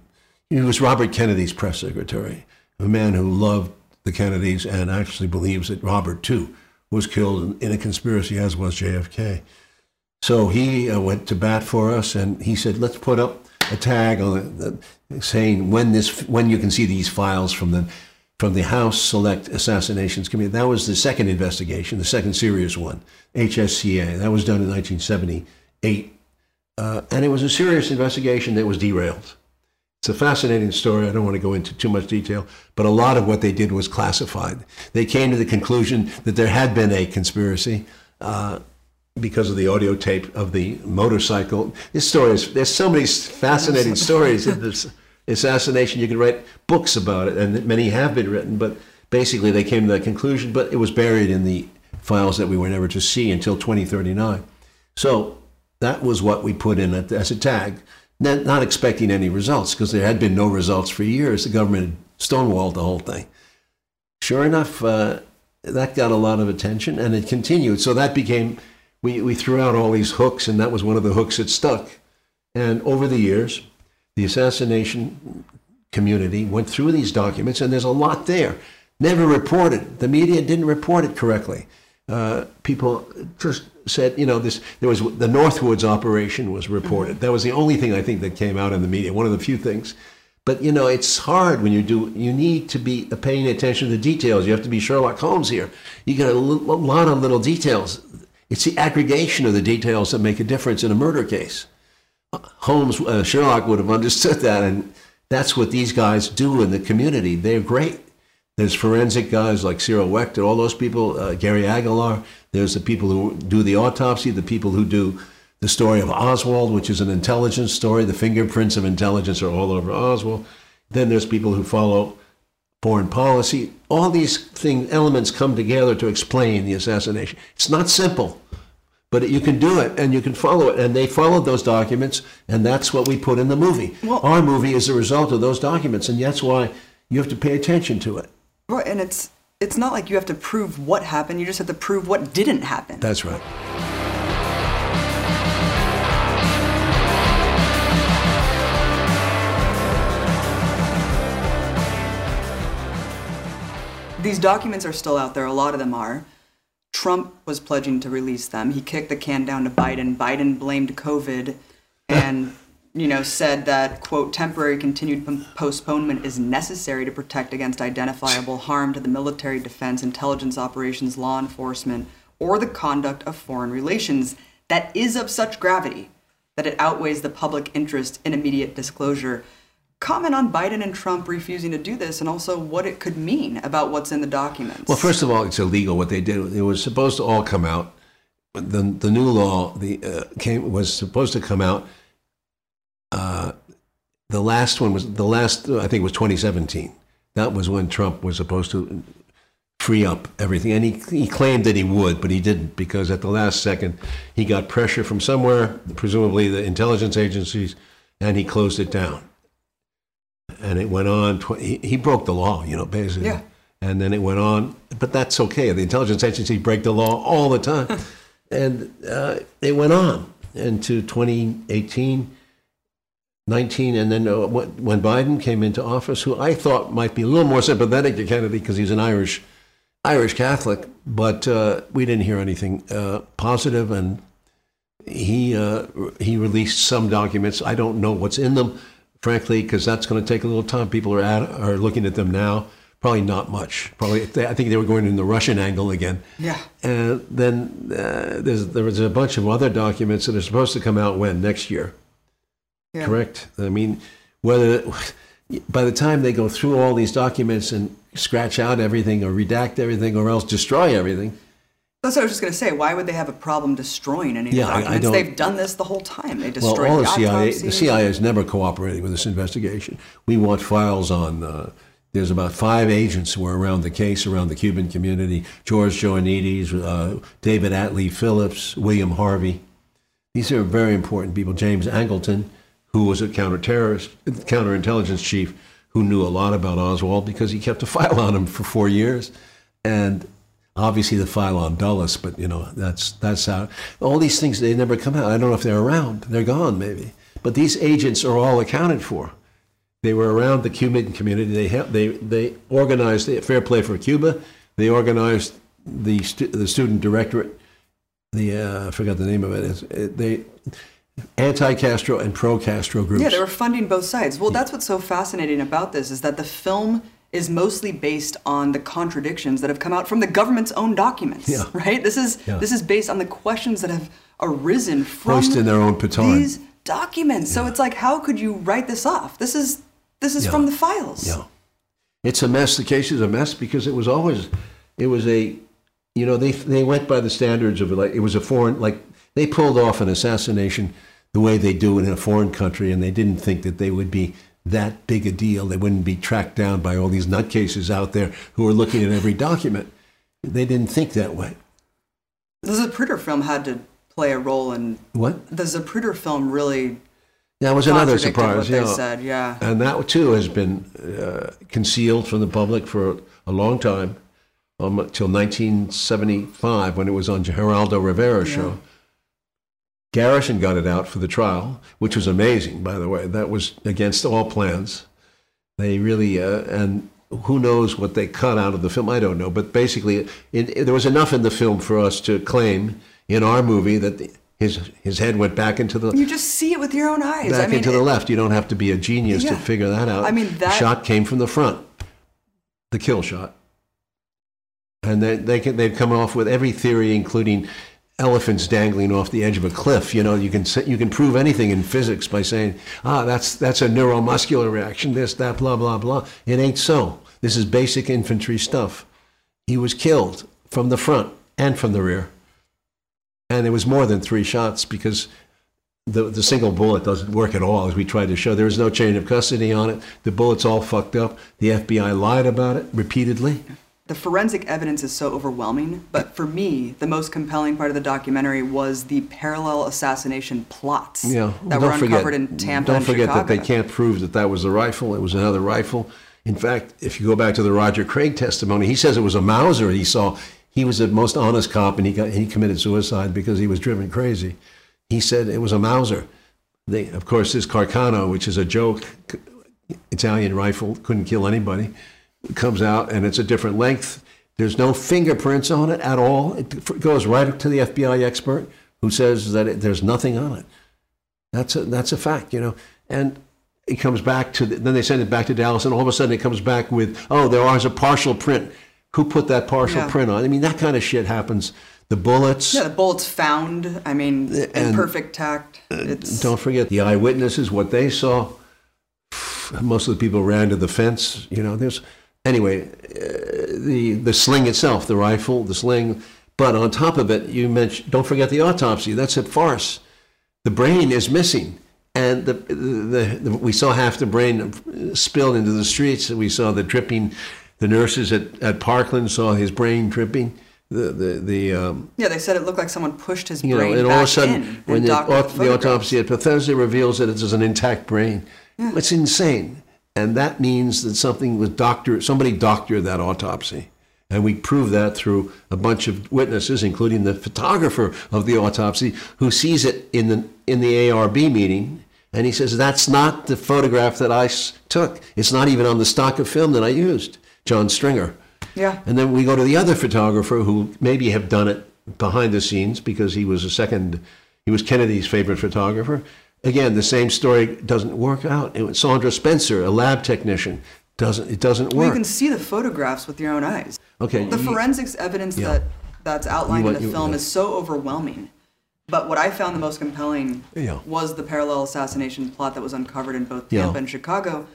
He was Robert Kennedy's press secretary, a man who loved the Kennedys and actually believes that Robert too was killed in, a conspiracy, as was JFK. So he uh, went to bat for us, and he said, "Let's put up a tag on the, saying when this when you can see these files from the from the House Select Assassinations Committee." That was the second investigation, the second serious one, HSCA. That was done in 1978, uh, and it was a serious investigation that was derailed. It's a fascinating story. I don't want to go into too much detail, but a lot of what they did was classified. They came to the conclusion that there had been a conspiracy. Uh, because of the audio tape of the motorcycle. This story is, there's so many fascinating stories in *laughs* this assassination. You could write books about it, and many have been written, but basically they came to that conclusion, but it was buried in the files that we were never to see until 2039. So that was what we put in as a tag, not, expecting any results because there had been no results for years. The government had stonewalled the whole thing. Sure enough, uh, that got a lot of attention and it continued. So that became we, we threw out all these hooks, and that was one of the hooks that stuck. And over the years, the assassination community went through these documents, and there's a lot there. Never reported. The media didn't report it correctly. Uh, people just said, you know, this. There was the Northwoods operation was reported. That was the only thing I think that came out in the media. One of the few things. But you know, it's hard when you do. You need to be paying attention to the details. You have to be Sherlock Holmes here. You got a, lot of little details. It's the aggregation of the details that make a difference in a murder case. Holmes, uh, Sherlock would have understood that, and that's what these guys do in the community. They're great. There's forensic guys like Cyril Wechter, all those people, uh, Gary Aguilar. There's the people who do the autopsy, the people who do the story of Oswald, which is an intelligence story. The fingerprints of intelligence are all over Oswald. Then there's people who follow foreign policy. All these thing, elements come together to explain the assassination. It's not simple, but you can do it and you can follow it. And they followed those documents, and that's what we put in the movie. Well- Our movie is a result of those documents, and that's why you have to pay attention to it. Right, and it's it's not like you have to prove what happened. You just have to prove what didn't happen. That's right. These documents are still out there. A lot of them are. Trump was pledging to release them. He kicked the can down to Biden. Biden blamed COVID and, *laughs* you know, said that, quote, temporary continued postponement is necessary to protect against identifiable harm to the military, defense, intelligence operations, law enforcement, or the conduct of foreign relations that is of such gravity that it outweighs the public interest in immediate disclosure. Comment on Biden and Trump refusing to do this and also what it could mean about what's in the documents. Well, first of all, it's illegal what they did. It was supposed to all come out. The the new law the uh, came was supposed to come out. Uh, the last one was the last. I think it was 2017. That was when Trump was supposed to free up everything, and he he claimed that he would, but he didn't because at the last second he got pressure from somewhere, presumably the intelligence agencies, and he closed it down and it went on. Tw- he, he broke the law, you know, basically. Yeah. And then it went on, but that's okay. The intelligence agencies break the law all the time, *laughs* and uh, it went on into 2018, 19, and then uh, when Biden came into office, who I thought might be a little more sympathetic to Kennedy because he's an Irish, Irish Catholic, but uh, we didn't hear anything uh, positive, and he uh, he released some documents. I don't know what's in them frankly, because that's going to take a little time. People are at, are looking at them now. Probably not much. Probably, I think they were going in the Russian angle again. Yeah. And then uh, there's there was a bunch of other documents that are supposed to come out when next year. Yeah. Correct. I mean, whether by the time they go through all these documents and scratch out everything or redact everything or else destroy everything, That's what I was just going to say. Why would they have a problem destroying any of Yeah, the I- I documents? don't- They've done this the whole time. They destroyed Well, all the the CIA, the. CIA is never cooperating with this investigation. We want files on. Uh, there's about five agents who were around the case, around the Cuban community: George Joannides, uh, David Atlee Phillips, William Harvey. These are very important people. James Angleton, who was a counterterrorist, counterintelligence chief, who knew a lot about Oswald because he kept a *laughs* file on him for four years, and obviously the file on Dulles. But you know that's that's how all these things they never come out. I don't know if they're around. They're gone maybe. But these agents are all accounted for. They were around the Cuban community. They helped, they they organized the Fair Play for Cuba. They organized the stu- the student directorate. The uh, I forgot the name of it. It's, it they anti-Castro and pro-Castro groups. Yeah, they were funding both sides. Well, that's what's so fascinating about this is that the film is mostly based on the contradictions that have come out from the government's own documents. Yeah. Right? This is Yeah. this is based on the questions that have arisen from Hoisting their own petard. these documents. So it's like, how could you write this off? This is this is Yeah. from the files. Yeah. It's a mess. The case is a mess because it was always, it was a, you know, they they went by the standards of like it was a foreign like they pulled off an assassination the way they do it in a foreign country, and they didn't think that they would be that big a deal. They wouldn't be tracked down by all these nutcases out there who are looking at every document. They didn't think that way. The Zapruder film had to play a role in What? the Zapruder film really That was another surprise. what they yeah. said, yeah. And that too has been uh, concealed from the public for a long time, um, until 1975 when it was on Geraldo Rivera's show. Garrison got it out for the trial, which was amazing, by the way. That was against all plans. They really, uh, and who knows what they cut out of the film? I don't know. But basically, it, it- there was enough in the film for us to claim in our movie that the, his his head went back into the You just see it with your own eyes. back I mean, into the it- left. You don't have to be a genius to figure that out. I mean, the that- shot came from the front, the kill shot, and they they can, they've come off with every theory, including elephants dangling off the edge of a cliff. You know, you can you can prove anything in physics by saying, ah, that's that's a neuromuscular reaction. This, that, blah, blah, blah. It ain't so. This is basic infantry stuff. He was killed from the front and from the rear, and it was more than three shots because the, the single bullet doesn't work at all, as we tried to show. There is no chain of custody on it. The bullet's all fucked up. The FBI lied about it repeatedly. The forensic evidence is so overwhelming, but for me, the most compelling part of the documentary was the parallel assassination plots Yeah, that don't were forget, uncovered in Tampa Don't forget Chicago. that they can't prove that that was a rifle. It was another rifle. In fact, if you go back to the Roger Craig testimony, he says it was a Mauser he saw. He was the most honest cop, and he got he committed suicide because he was driven crazy. He said it was a Mauser. They, of course, this Carcano, which is a joke, Italian rifle, couldn't kill anybody, comes out and it's a different length. There's no fingerprints on it at all. It goes right to the FBI expert who says that it, there's nothing on it. That's a, that's a fact, you know. And it comes back to, the, then they send it back to Dallas, and all of a sudden it comes back with, oh, there is a partial print. Who put that partial Yeah. print on? I mean, that kind of shit happens. The bullets. Yeah, the bullets found. I mean, in And- perfect tact. Uh, it's Don't forget the eyewitnesses, what they saw. *sighs* Most of the people ran to the fence. You know, there's anyway uh, the the sling itself, the rifle, the sling. But on top of it, you mentioned. Don't forget the autopsy. That's a farce. The brain is missing, and the, the, the we saw half the brain spilled into the streets. We saw the dripping. The nurses at, at Parkland saw his brain dripping. The the the um, yeah. They said it looked like someone pushed his you know, brain and back all of a sudden, in when the, aut- the autopsy at Bethesda reveals that it is an intact brain, it's insane, and that means that something was doctor, somebody doctored that autopsy, and we prove that through a bunch of witnesses, including the photographer of the autopsy, who sees it in the in the ARB meeting. And he says, That's not the photograph that I s- took. It's not even on the stock of film that I used, John Stringer. Yeah. And then we go to the other photographer who maybe have done it behind the scenes because he was a second, he was Kennedy's favorite photographer. Again, the same story doesn't work out. It was Saundra Spencer, a lab technician, doesn't it doesn't Well, you can see the photographs with your own eyes. Okay, The you- forensics evidence Yeah. that that's outlined You in the you- film yeah. is so overwhelming. But what I found the most compelling Yeah. was the parallel assassination plot that was uncovered in both. Tampa and Chicago.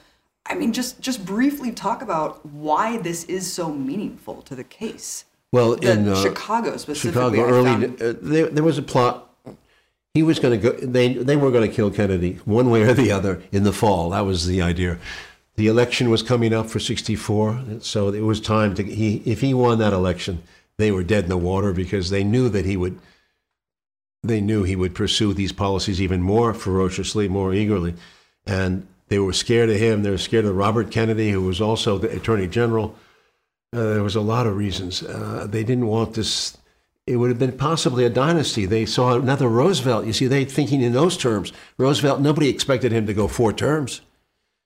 I mean, just just briefly talk about why this is so meaningful to the case. well, The in uh, Chicago specifically. Chicago early, uh, there, there was a plot. He was going to go. They they were going to kill Kennedy one way or the other in the fall. That was the idea. The election was coming up for '64, so it was time to. He if he won that election, they were dead in the water because they knew that he would. They knew he would pursue these policies even more ferociously, more eagerly, and they were scared of him. They were scared of Robert Kennedy, who was also the Attorney General. Uh, there was a lot of reasons. Uh, they didn't want this. It would have been possibly a dynasty. They saw another Roosevelt. You see, they thinking in those terms. Roosevelt, nobody expected him to go four terms.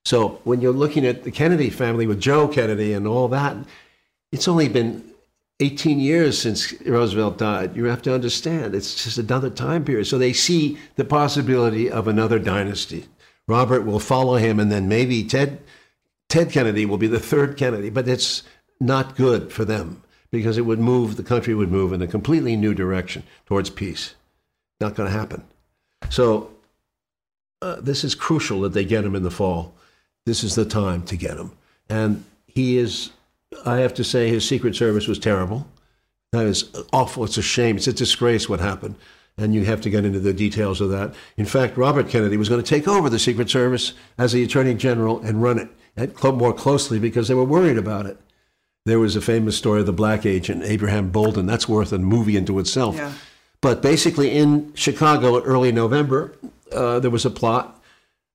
So when you're looking at the Kennedy family with Joe Kennedy and all that, it's only been 18 years since Roosevelt died. You have to understand, it's just another time period. So they see the possibility of another dynasty. Robert will follow him, and then maybe Ted Ted Kennedy will be the third Kennedy, but it's not good for them because it would move, the country would move in a completely new direction towards peace. Not going to happen. So uh, this is crucial that they get him in the fall. This is the time to get him. And he is, I have to say, his Secret Service was terrible. That is awful. It's a shame. It's a disgrace what happened. And you have to get into the details of that. In fact, Robert Kennedy was going to take over the Secret Service as the Attorney General and run it more closely because they were worried about it. There was a famous story of the black agent, Abraham Bolden. That's worth a movie into itself. Yeah. But basically, in Chicago, early November, uh, there was a plot.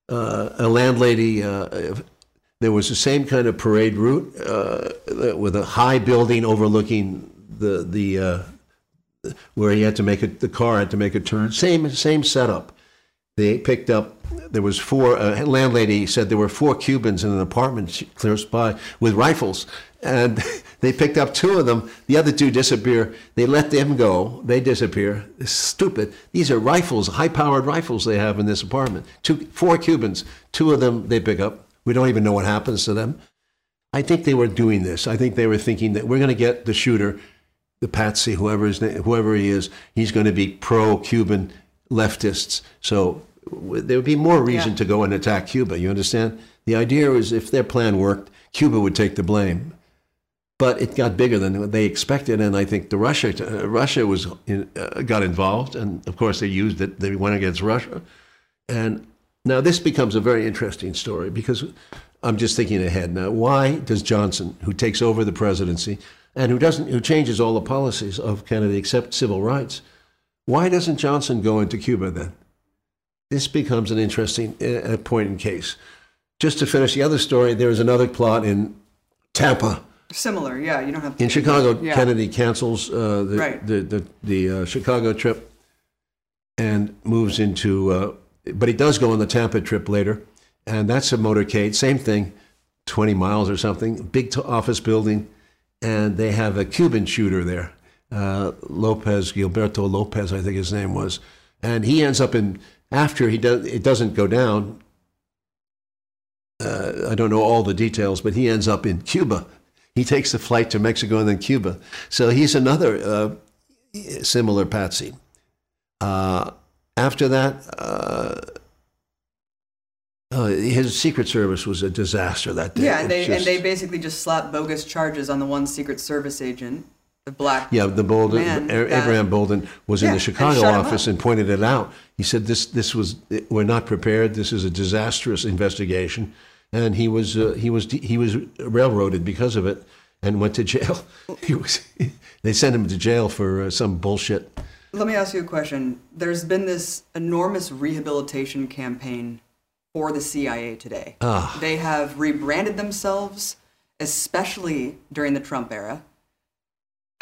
Uh, a landlady, uh, there was the same kind of parade route uh, with a high building overlooking the the uh, where he had to make a, the car had to make a turn. Same same setup. They picked up. There was four. A landlady said there were four Cubans in an apartment close by with rifles, and *laughs* they picked up two of them. The other two disappear. They let them go. They disappear. It's stupid. These are rifles, high-powered rifles they have in this apartment. Two, four Cubans. Two of them they pick up. We don't even know what happens to them. I think they were doing this. I think they were thinking that we're going to get the shooter, the patsy, whoever his name, whoever he is. He's going to be pro-Cuban leftists. So there would be more reason Yeah. to go and attack Cuba. You understand? The idea was if their plan worked, Cuba would take the blame. But it got bigger than they expected, and I think the Russia uh, Russia was in, uh, got involved, and of course they used it. They went against Russia, and now this becomes a very interesting story because I'm just thinking ahead now. Why does Johnson, who takes over the presidency and who doesn't, who changes all the policies of Kennedy except civil rights, why doesn't Johnson go into Cuba then? This becomes an interesting uh, point in case. just to finish the other story, there is another plot in Tampa. Similar, yeah. You don't have to In Chicago, Yeah. Kennedy cancels uh, the, Right. the the the uh, Chicago trip and moves into. Uh, but he does go on the Tampa trip later, and that's a motorcade. Same thing, twenty miles or something. Big t- office building, and they have a Cuban shooter there, uh, Lopez Gilberto Lopez, I think his name was, and he ends up in after he does. It doesn't go down. Uh, I don't know all the details, but he ends up in Cuba. He takes the flight to Mexico and then Cuba. So he's another uh, similar patsy. Uh, after that, uh, uh, his Secret Service was a disaster that day. Yeah, and they It's and they basically just slapped bogus charges on the one Secret Service agent, the black. Yeah, the Bolden, man Abraham Bolden was in the Chicago him office and pointed it out. He said, "This, this was, we're not prepared. This is a disastrous investigation," and he was, uh, he was, he was railroaded because of it and went to jail. *laughs* He was, they sent him to jail for uh, some bullshit. Let me ask you a question. There's been this enormous rehabilitation campaign for the CIA today. Ah. They have rebranded themselves, especially during the Trump era.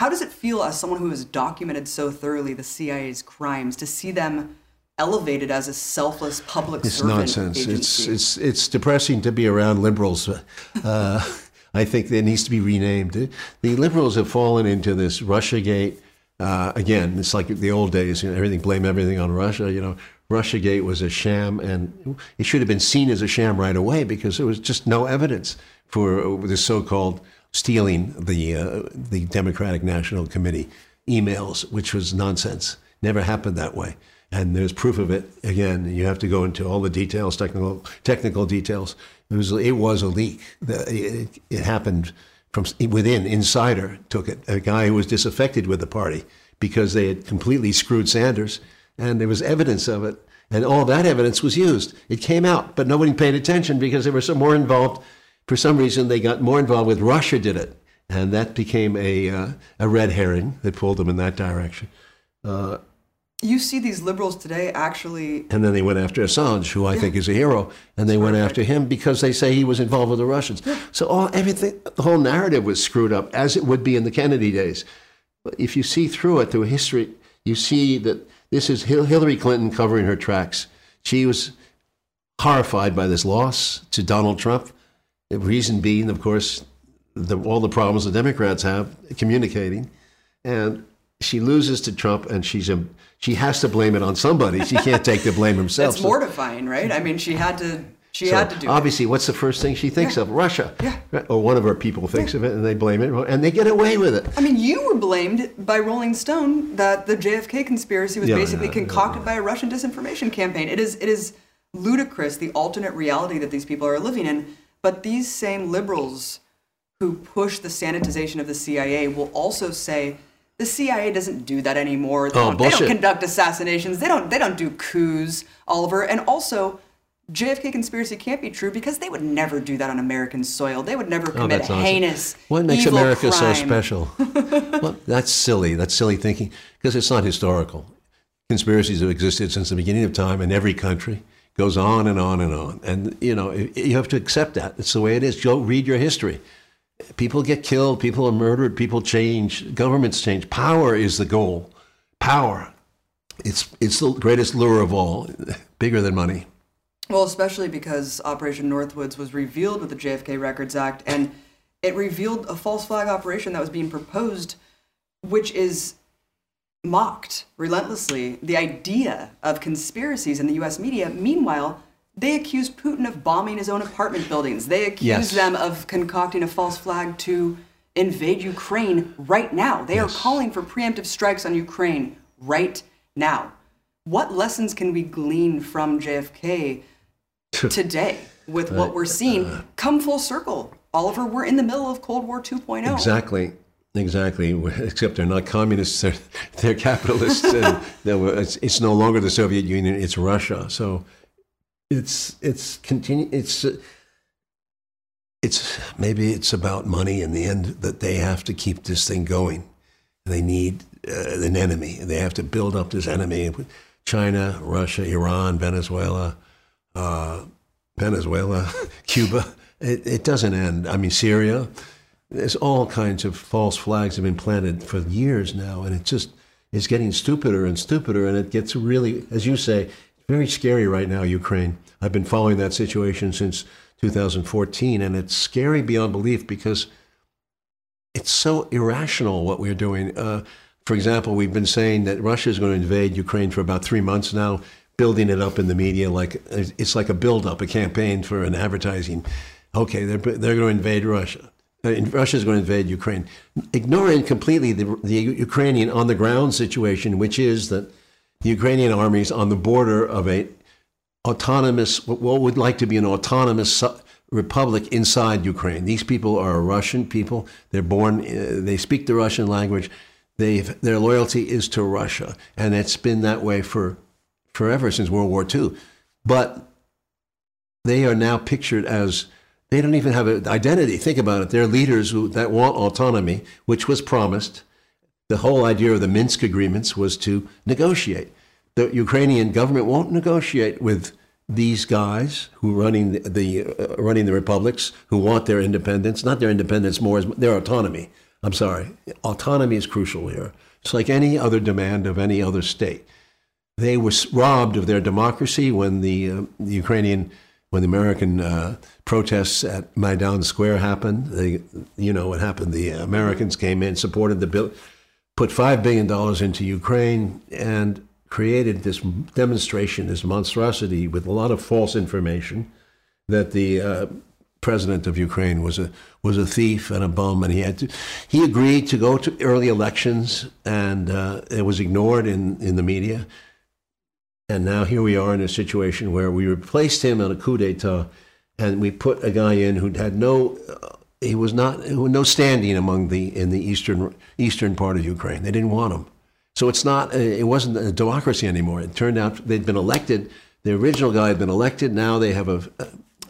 How does it feel as someone who has documented so thoroughly the CIA's crimes to see them elevated as a selfless public It's servant nonsense. It's, agency? it's, it's depressing to be around liberals. Uh, *laughs* I think it needs to be renamed. The liberals have fallen into this Russiagate. Uh, again, it's like the old days. You know, everything blame everything on Russia. You know, Russiagate was a sham, and it should have been seen as a sham right away because there was just no evidence for the so-called stealing the uh, the Democratic National Committee emails, which was nonsense. Never happened that way. And there's proof of it. Again, you have to go into all the details, technical technical details. It was it was a leak. It, it happened from within. Insider took it. A guy who was disaffected with the party because they had completely screwed Sanders, and there was evidence of it. And all that evidence was used. It came out, but nobody paid attention because there were so more involved. For some reason, they got more involved with Russia. Did it, and that became a uh, a red herring that pulled them in that direction. you see these liberals today actually And then they went after Assange, who I think is a hero, and they went after him because they say he was involved with the Russians. So all everything, the whole narrative was screwed up, as it would be in the Kennedy days. But if you see through it, through history, you see that this is Hillary Clinton covering her tracks. She was horrified by this loss to Donald Trump. The reason being, of course, the, all the problems the Democrats have communicating, and she loses to Trump, and she's a, she has to blame it on somebody. She can't take the blame herself. it's So- mortifying, right? I mean, she had to she so had to do it. obviously, what's the first thing she thinks of? Russia. Yeah. Or one of her people thinks of it, and they blame it, and they get away with it. I mean, you were blamed by Rolling Stone that the JFK conspiracy was Yeah, basically yeah, concocted by a Russian disinformation campaign. It is it is ludicrous the alternate reality that these people are living in. But these same liberals who push the sanitization of the CIA will also say the CIA doesn't do that anymore. They, Oh, don't, they don't conduct assassinations. They don't they don't do coups, Oliver. And also JFK conspiracy can't be true because they would never do that on American soil. They would never Oh, commit that's nonsense. heinous. What makes America so special? *laughs* well, that's silly. That's silly thinking because it's not historical. Conspiracies have existed since the beginning of time in every country. Goes on and on and on, and you know you have to accept that. It's the way it is. Go read your history. People get killed. People are murdered. People change. Governments change. Power is the goal. Power. It's it's the greatest lure of all. *laughs* Bigger than money. Well, especially because Operation Northwoods was revealed with the JFK Records Act, and it revealed a false flag operation that was being proposed, which is mocked relentlessly. The idea of conspiracies in the US media, meanwhile, they accuse Putin of bombing his own apartment buildings. They accuse Yes. them of concocting a false flag to invade Ukraine right now. They are calling for preemptive strikes on Ukraine right now. What lessons can we glean from JFK *laughs* today with what we're seeing uh, come full circle? Oliver, we're in the middle of Cold War 2.0. Exactly. Exactly. *laughs* Except they're not communists; they're, they're capitalists. and *laughs* they were- it's, it's no longer the Soviet Union; it's Russia. So it's it's continue. It's uh, it's maybe it's about money in the end that they have to keep this thing going. They need uh, an enemy. They have to build up this enemy. China, Russia, Iran, Venezuela, uh, Venezuela, *laughs* Cuba. It, it doesn't end. I mean, Syria. There's all kinds of false flags have been planted for years now, and it just is getting stupider and stupider. And it gets really, as you say, very scary right now. Ukraine. I've been following that situation since 2014, and it's scary beyond belief because it's so irrational what we're doing. Uh, for example, we've been saying that Russia is going to invade Ukraine for about three months now, building it up in the media like it's like a build-up, a campaign for an advertising. Okay, they're they're going to invade Russia. Uh, Russia is going to invade Ukraine, ignoring completely the, the Ukrainian on the ground situation, which is that the Ukrainian army is on the border of a autonomous, what would like to be an autonomous republic inside Ukraine. These people are Russian people. They're born, uh, they speak the Russian language. They've, their loyalty is to Russia, and it's been that way for forever since World War II. But they are now pictured as they don't even have an identity. Think about it. They're leaders who, that want autonomy, which was promised. The whole idea of the Minsk agreements was to negotiate. The Ukrainian government won't negotiate with these guys who are running the, the uh, running the republics who want their independence, not their independence more as their autonomy. I'm sorry, autonomy is crucial here. It's like any other demand of any other state. They were robbed of their democracy when the, uh, the Ukrainian, when the American uh, protests at Maidan Square happened. They, you know what happened. The Americans came in, supported the bill, put five billion dollars into Ukraine, and created this demonstration, this monstrosity with a lot of false information that the uh, president of Ukraine was a was a thief and a bum, and he had to. He agreed to go to early elections, and uh, it was ignored in in the media. And now here we are in a situation where we replaced him on a coup d'état, and we put a guy in who had no. Uh, he was not no standing among the in the eastern eastern part of Ukraine. They didn't want him. So it's not, it wasn't a democracy anymore. It turned out they'd been elected. The original guy had been elected. Now they have a,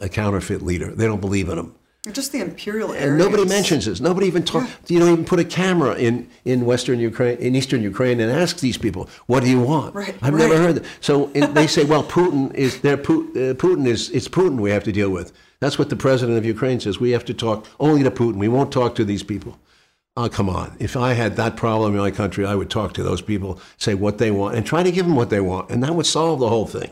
a counterfeit leader. They don't believe in him. Just the imperial arrogance. And nobody mentions this. Nobody even talk. Yeah. You don't even put a camera in, in Western Ukraine, in Eastern Ukraine, and ask these people, "What do you want?" Right. I've right. never heard that. So in, they say, "Well, Putin is there. Uh, Putin is it's Putin we have to deal with." That's what the president of Ukraine says. We have to talk only to Putin. We won't talk to these people. Oh, come on. If I had that problem in my country, I would talk to those people, say what they want, and try to give them what they want. And that would solve the whole thing.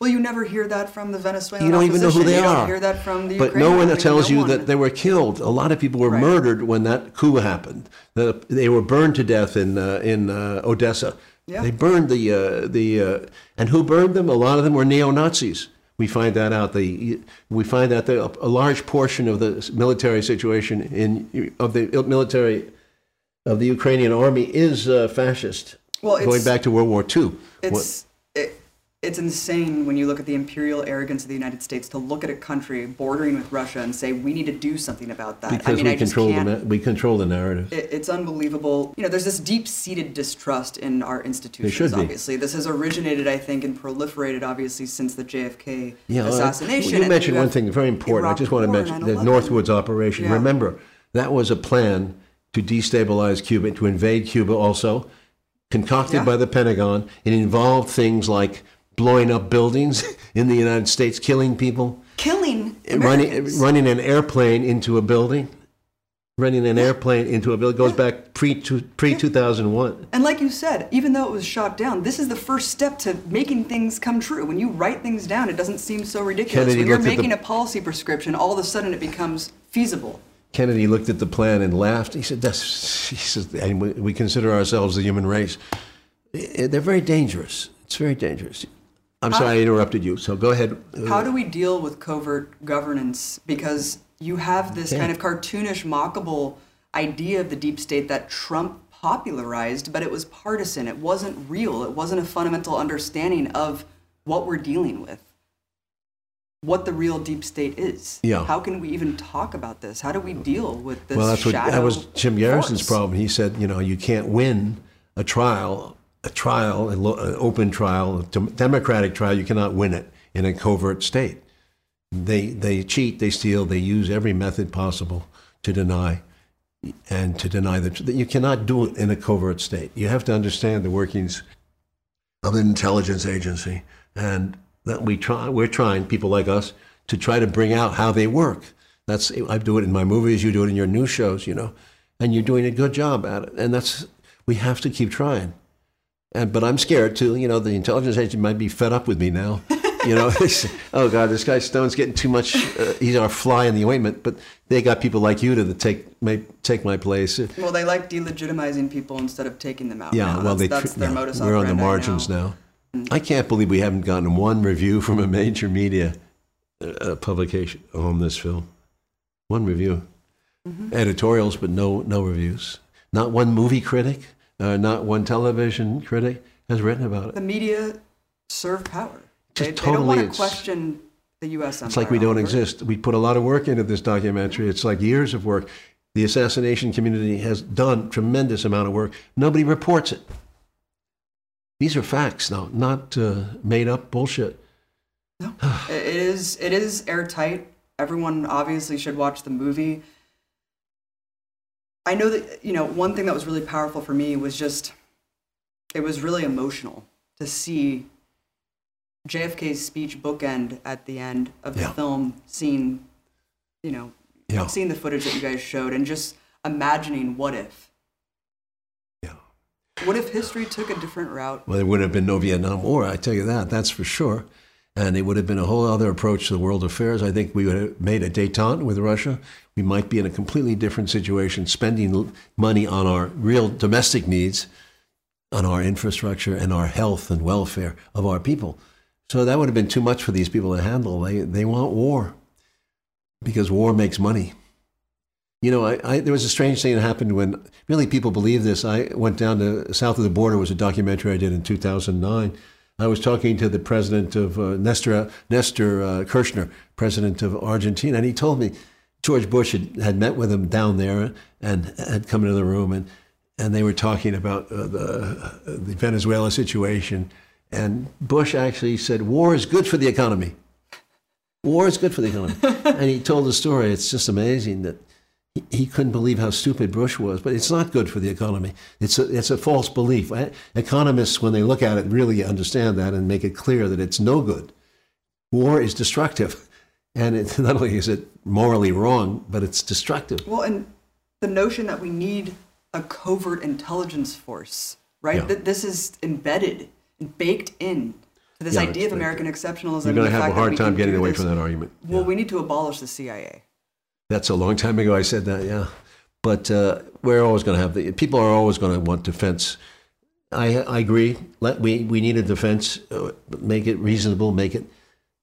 Well, you never hear that from the Venezuelan You don't even know who they you are. Don't hear that from the but Ukrainian no one tells you no that they were killed. A lot of people were Right. murdered when that coup happened. The, they were burned to death in uh, in uh, Odessa. Yeah. They burned the uh, the uh, and who burned them? A lot of them were neo Nazis. We find that out. The we find that the, a large portion of the military situation in of the military of the Ukrainian army is uh, fascist. Well, going back to World War II. It's it, it's insane when you look at the imperial arrogance of the United States to look at a country bordering with Russia and say we need to do something about that. because I mean, we I control the we control the narrative. it, it's unbelievable. You know, there's this deep-seated distrust in our institutions. Obviously, this has originated, I think, and proliferated obviously since the JFK Yeah, assassination. You and mentioned you one thing very important. I just want to mention the Northwoods operation. Yeah. Remember, that was a plan to destabilize Cuba, to invade Cuba also, concocted Yeah. by the Pentagon. It involved things like blowing up buildings *laughs* in the United States, killing people, killing running, Americans. running an airplane into a building. Running an airplane into a building goes back pre pre two thousand one. And like you said, even though it was shot down, this is the first step to making things come true. When you write things down, it doesn't seem so ridiculous. Kennedy when you're at the- making a policy prescription, all of a sudden it becomes feasible. Kennedy looked at the plan and laughed. He said, "That's," *laughs* he says, and we- we consider ourselves the human race. They're very dangerous. It's very dangerous. I'm sorry I interrupted you. So go ahead. How do we deal with covert governance? Because you have this Okay. kind of cartoonish, mockable idea of the deep state that Trump popularized, but it was partisan. It wasn't real. It wasn't a fundamental understanding of what we're dealing with, what the real deep state is. Yeah. How can we even talk about this? How do we deal with this? well, that's what that was Jim Garrison's force? problem. He said, you know, you can't win a trial, a trial, an open trial, a democratic trial. You cannot win it in a covert state. They they cheat, they steal, they use every method possible to deny and to deny the. You cannot do it in a covert state. You have to understand the workings of an intelligence agency, and that we try. We're trying people like us to try to bring out how they work. That's I do it in my movies, you do it in your news shows, you know, and you're doing a good job at it. And that's we have to keep trying. And but I'm scared too. You know, the intelligence agency might be fed up with me now. You know, *laughs* oh God, this guy Stone's getting too much. Uh, he's our fly in the ointment. But they got people like you to take may, take my place. Well, they like delegitimizing people instead of taking them out. Yeah, now. well, that's, they that's their yeah, modus we're on the margins now. now. I can't believe we haven't gotten one review from a major media uh, publication on this film. One review, Mm-hmm. editorials, but no no reviews. Not one movie critic, uh, not one television critic has written about it. The media serve power. They, Just they don't want to question the U.S. It's like we don't empire, exist. We put a lot of work into this documentary. It's like years of work. The assassination community has done tremendous amount of work. Nobody reports it. These are facts now, not uh, made up bullshit. No, *sighs* it is. It is airtight. Everyone obviously should watch the movie. I know that you know one thing that was really powerful for me was just it was really emotional to see JFK's speech bookend at the end of the Yeah. film, seeing you know, Yeah. seeing the footage that you guys showed, and just imagining what if. Yeah. What if history took a different route? Well, there would have been no Vietnam War, I tell you that, that's for sure. And it would have been a whole other approach to the world affairs. I think we would have made a detente with Russia. We might be in a completely different situation, spending money on our real domestic needs, on our infrastructure and our health and welfare of our people. So that would have been too much for these people to handle. They, they want war because war makes money. You know, I, I, there was a strange thing that happened when really people believe this. I went down to south of the border. Was a documentary I did in 2009. I was talking to the president of uh, Nestor Nestor uh, Kirchner, president of Argentina, and he told me George Bush had, had met with him down there and had come into the room, and and they were talking about uh, the the Venezuela situation. And Bush actually said, "War is good for the economy." War is good for the economy. *laughs* and he told the story. It's just amazing that he, he couldn't believe how stupid Bush was. But it's not good for the economy. It's a, it's a false belief. Economists, when they look at it, really understand that and make it clear that it's no good. War is destructive. And it, *laughs* not only is it morally wrong, but it's destructive. Well, and the notion that we need a covert intelligence force, right? Yeah. That this is embedded and baked in to this Yeah, idea of American exceptionalism. You're going to have a hard time getting away this. from that argument. Well, Yeah. we need to abolish the CIA. That's a long time ago I said that, yeah. But uh, we're always going to have the people are always going to want defense. I, I agree. Let we we need a defense. Uh, make it reasonable. Make it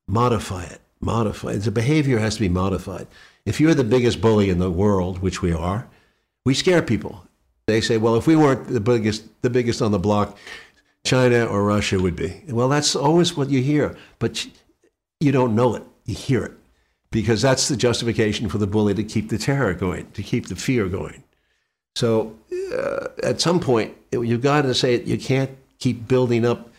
modify it. Modify it. The behavior has to be modified. If you're the biggest bully in the world, which we are, we scare people. They say, well, if we weren't the biggest the biggest on the block, China or Russia would be. Well, that's always what you hear, but you don't know it. You hear it because that's the justification for the bully to keep the terror going, to keep the fear going. So uh, at some point, you've got to say. You can't keep building up.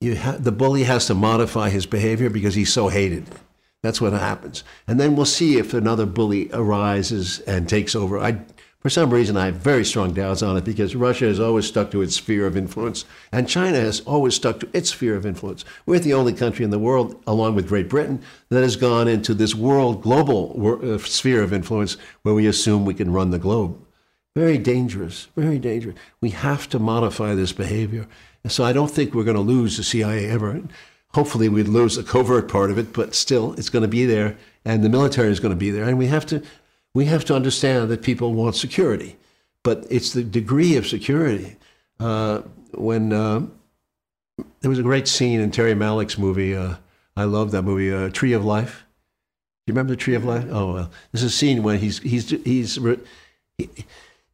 You ha- the bully has to modify his behavior because he's so hated. That's what happens. And then we'll see if another bully arises and takes over. I, for some reason, I have very strong doubts on it because Russia has always stuck to its sphere of influence, and China has always stuck to its sphere of influence. We're the only country in the world, along with Great Britain, that has gone into this world global uh, sphere of influence where we assume we can run the globe. Very dangerous, very dangerous. We have to modify this behavior. So I don't think we're going to lose the CIA ever. Hopefully, we'd lose a covert part of it, but still, it's going to be there, and the military is going to be there. And we have to, we have to understand that people want security, but it's the degree of security. Uh, when uh, there was a great scene in Terry Malick's movie, uh, I love that movie, uh, Tree of Life. You remember the Tree of Life? Oh well, there's a scene when he's he's he's he,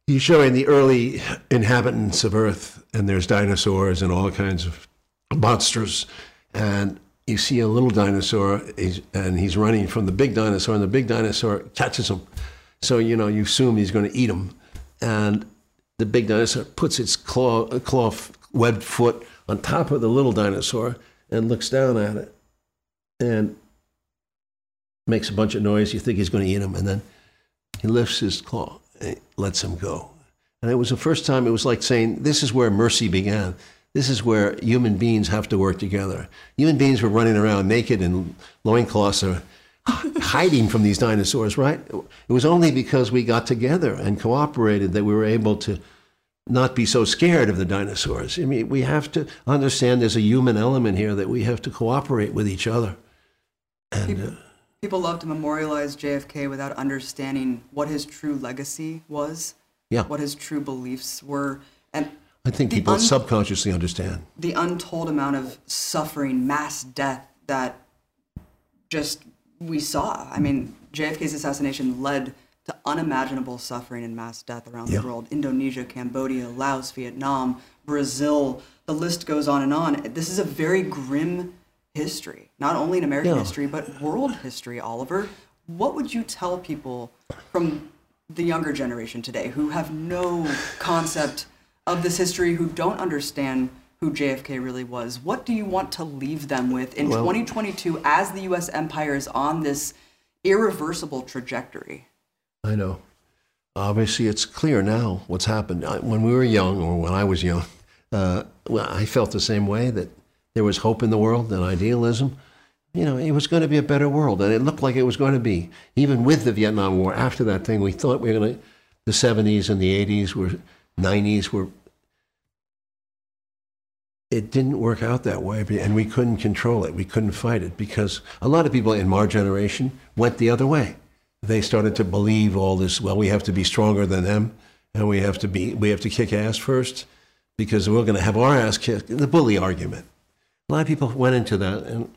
he's showing the early inhabitants of Earth, and there's dinosaurs and all kinds of monsters, and you see a little dinosaur, he's, and he's running from the big dinosaur, and the big dinosaur catches him. So you know you assume he's going to eat him, and the big dinosaur puts its claw, claw webbed foot on top of the little dinosaur and looks down at it, and makes a bunch of noise. You think he's going to eat him, and then he lifts his claw and lets him go. And it was the first time it was like saying, This is where mercy began. This is where human beings have to work together. Human beings were running around naked in loincloths or, hiding from these dinosaurs, right? It was only because we got together and cooperated that we were able to not be so scared of the dinosaurs. I mean, we have to understand there's a human element here that we have to cooperate with each other. And People, uh, people love to memorialize JFK without understanding what his true legacy was, yeah, what his true beliefs were, and I think the people un- subconsciously understand. the untold amount of suffering, mass death that just we saw. I mean, JFK's assassination led to unimaginable suffering and mass death around Yeah. the world. Indonesia, Cambodia, Laos, Vietnam, Brazil, the list goes on and on. This is a very grim history, not only in American Yeah. history, but world history, Oliver. What would you tell people from the younger generation today who have no concept of this history, who don't understand who JFK really was? What do you want to leave them with in Well- 2022 as the US empire is on this irreversible trajectory? I know. Obviously, it's clear now what's happened. When we were young, or when I was young, uh, well, I felt the same way that there was hope in the world and idealism. You know, it was going to be a better world, and it looked like it was going to be. Even with the Vietnam War, after that thing, we thought we were going to. The 70s and the 80s were, 90s were. It didn't work out that way, and we couldn't control it. We couldn't fight it because a lot of people in my generation went the other way they started to believe all this well we have to be stronger than them and we have to be we have to kick ass first because we're going to have our ass kicked the bully argument a lot of people went into that and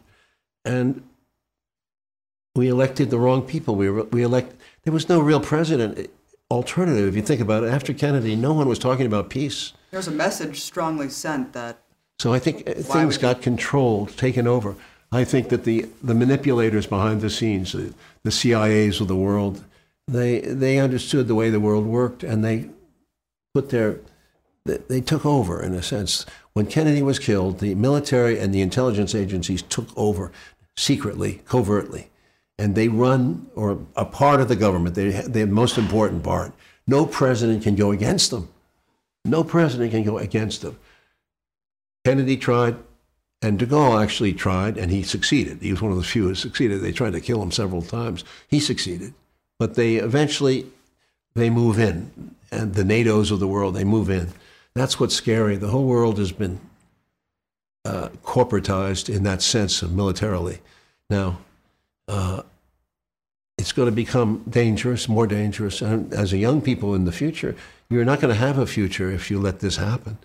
and we elected the wrong people we we elect there was no real president alternative if you think about it after kennedy no one was talking about peace There's a message strongly sent that so I think uh, things got controlled, taken over. I think that the, the manipulators behind the scenes, the, the CIAs of the world, they, they understood the way the world worked and they put their, they, they took over in a sense. When Kennedy was killed, the military and the intelligence agencies took over secretly, covertly, and they run, or a part of the government, they, the most important part. No president can go against them. No president can go against them. Kennedy tried, and de Gaulle actually tried, and he succeeded. He was one of the few who succeeded. They tried to kill him several times. He succeeded, but they eventually they move in, and the NATO's of the world they move in. That's what's scary. The whole world has been uh, corporatized in that sense militarily. Now, uh, it's going to become dangerous, more dangerous. And as a young people in the future, you're not going to have a future if you let this happen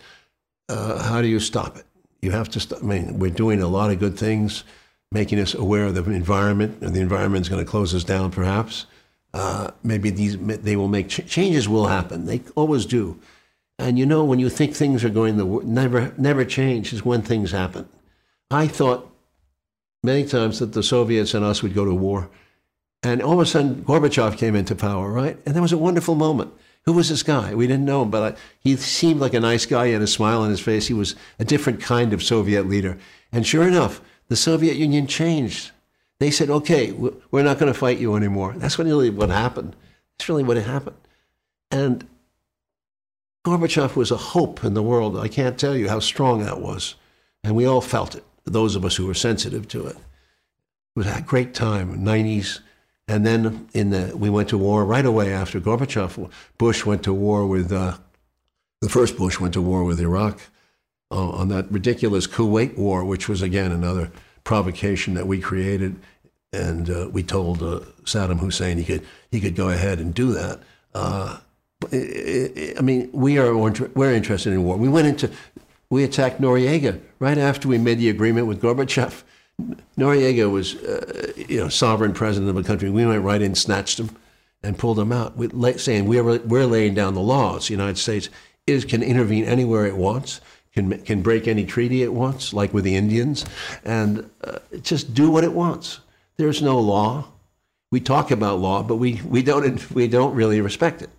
uh, how do you stop it? You have to stop. I mean, we're doing a lot of good things, making us aware of the environment, and the environment is going to close us down, perhaps. Uh, maybe these they will make ch- changes. Will happen. They always do. And you know, when you think things are going wor- never never change is when things happen. I thought many times that the Soviets and us would go to war, and all of a sudden Gorbachev came into power, right? And that was a wonderful moment. Who was this guy? We didn't know him, but I, he seemed like a nice guy. He had a smile on his face. He was a different kind of Soviet leader. And sure enough, the Soviet Union changed. They said, okay, we're not going to fight you anymore. That's really what happened. That's really what happened. And Gorbachev was a hope in the world. I can't tell you how strong that was. And we all felt it, those of us who were sensitive to it. It was a great time, 90s. And then in the, we went to war right away after Gorbachev. Bush went to war with, uh, the first Bush went to war with Iraq uh, on that ridiculous Kuwait war, which was again another provocation that we created. And uh, we told uh, Saddam Hussein he could, he could go ahead and do that. Uh, I- mean, we are we're interested in war. We went into, we attacked Noriega right after we made the agreement with Gorbachev. Noriega was, uh, you know, sovereign president of a country. We went right in, snatched him, and pulled him out. We, saying we're we're laying down the laws. The United States is can intervene anywhere it wants, can can break any treaty it wants, like with the Indians, and uh, just do what it wants. There's no law. We talk about law, but we, we don't we don't really respect it.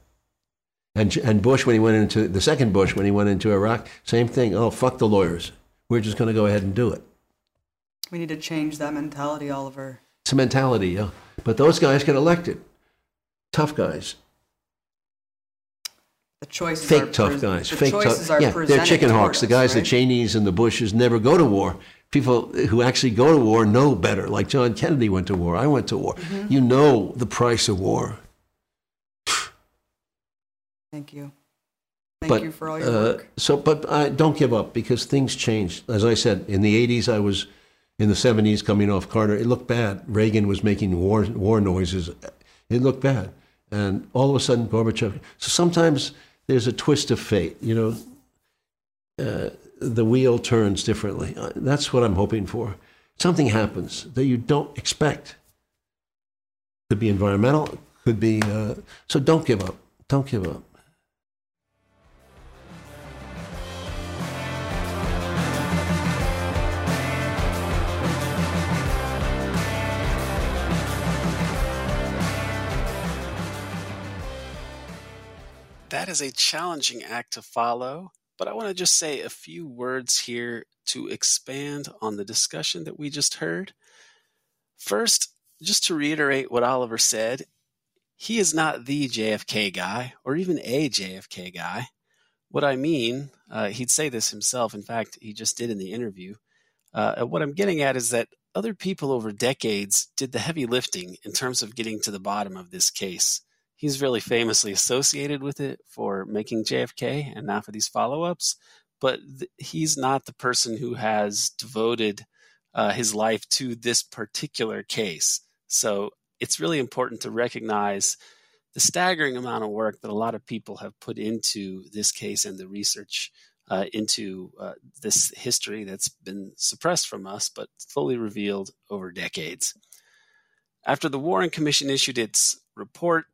And and Bush, when he went into the second Bush, when he went into Iraq, same thing. Oh, fuck the lawyers. We're just going to go ahead and do it. we need to change that mentality, Oliver. It's a mentality, yeah. But those guys get elected. Tough guys. The choices Fake are tough guys. The Fake choices tough. are Yeah, they're chicken hawks. The us, guys, the? Cheneys and the Bushes never go to war People who actually go to war know better. Like John Kennedy went to war. I went to war. Mm-hmm. You know the price of war. Thank you. Thank but, you for all your uh, work. So, but I don't give up because things change. As I said, in the '80s, I was in the '70s coming off Carter. It looked bad. Reagan was making war war noises. It looked bad, and all of a sudden, Gorbachev. So sometimes there's a twist of fate. You know, uh, the wheel turns differently. Uh, That's what I'm hoping for. Something happens that you don't expect. Could be environmental. Could be. Uh, so don't give up. Don't give up. That is a challenging act to follow, but I want to just say a few words here to expand on the discussion that we just heard. First, just to reiterate what Oliver said, he is not the JFK guy or even a JFK guy. What I mean, uh, he'd say this himself. In fact, he just did in the interview. Uh, what I'm getting at is that other people over decades did the heavy lifting in terms of getting to the bottom of this case. He's really famously associated with it for making JFK and now for these follow ups, but th- he's not the person who has devoted uh, his life to this particular case. So it's really important to recognize the staggering amount of work that a lot of people have put into this case and the research uh, into uh, this history that's been suppressed from us but fully revealed over decades. After the Warren Commission issued its report,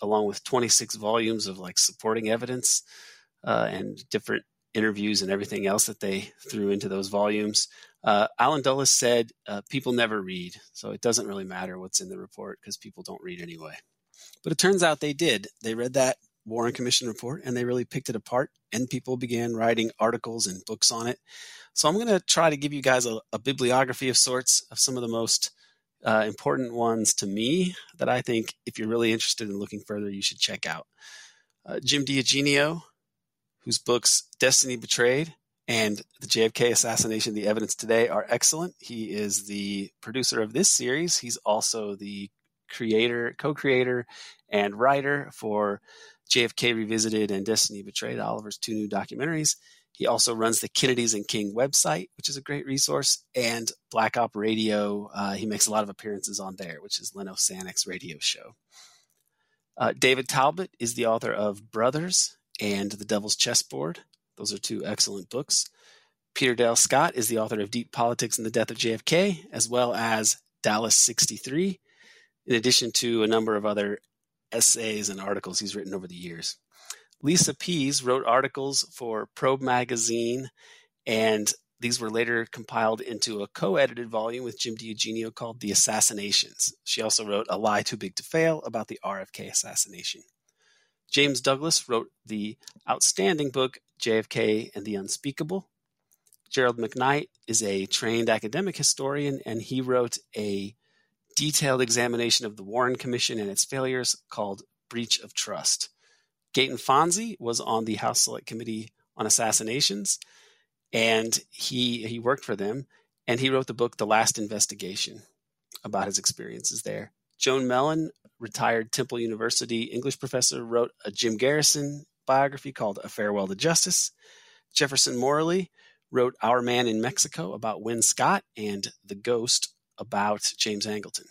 along with 26 volumes of like supporting evidence uh, and different interviews and everything else that they threw into those volumes, uh, Allen Dulles said uh, people never read, so it doesn't really matter what's in the report because people don't read anyway. But it turns out they did. They read that Warren Commission report and they really picked it apart, and people began writing articles and books on it. So I'm going to try to give you guys a, a, bibliography of sorts of some of the most uh, important ones to me that I think, if you're really interested in looking further, you should check out. Uh, Jim DiEugenio, whose books Destiny Betrayed and the JFK assassination, The Evidence Today are excellent. He is the producer of this series. He's also the creator, co-creator, and writer for JFK Revisited and Destiny Betrayed, Oliver's two new documentaries. He also runs the Kennedys and King website, which is a great resource, and Black Op Radio. Uh, he makes a lot of appearances on there, which is Len Osanic's radio show. Uh, David Talbot is the author of Brothers and The Devil's Chessboard. Those are two excellent books. Peter Dale Scott is the author of Deep Politics and the Death of JFK, as well as Dallas 63, in addition to a number of other essays and articles he's written over the years. Lisa Pease wrote articles for Probe Magazine, and these were later compiled into a co edited volume with Jim DiEugenio called The Assassinations. She also wrote A Lie Too Big to Fail about the RFK assassination. James Douglas wrote the outstanding book JFK and the Unspeakable. Gerald McKnight is a trained academic historian, and he wrote a detailed examination of the Warren Commission and its failures called Breach of Trust. Gaeton Fonzi was on the House Select Committee on Assassinations, and he he worked for them, and he wrote the book The Last Investigation about his experiences there. Joan Mellen, retired Temple University English professor, wrote a Jim Garrison biography called A Farewell to Justice. Jefferson Morley wrote Our Man in Mexico about Win Scott and The Ghost about James Angleton.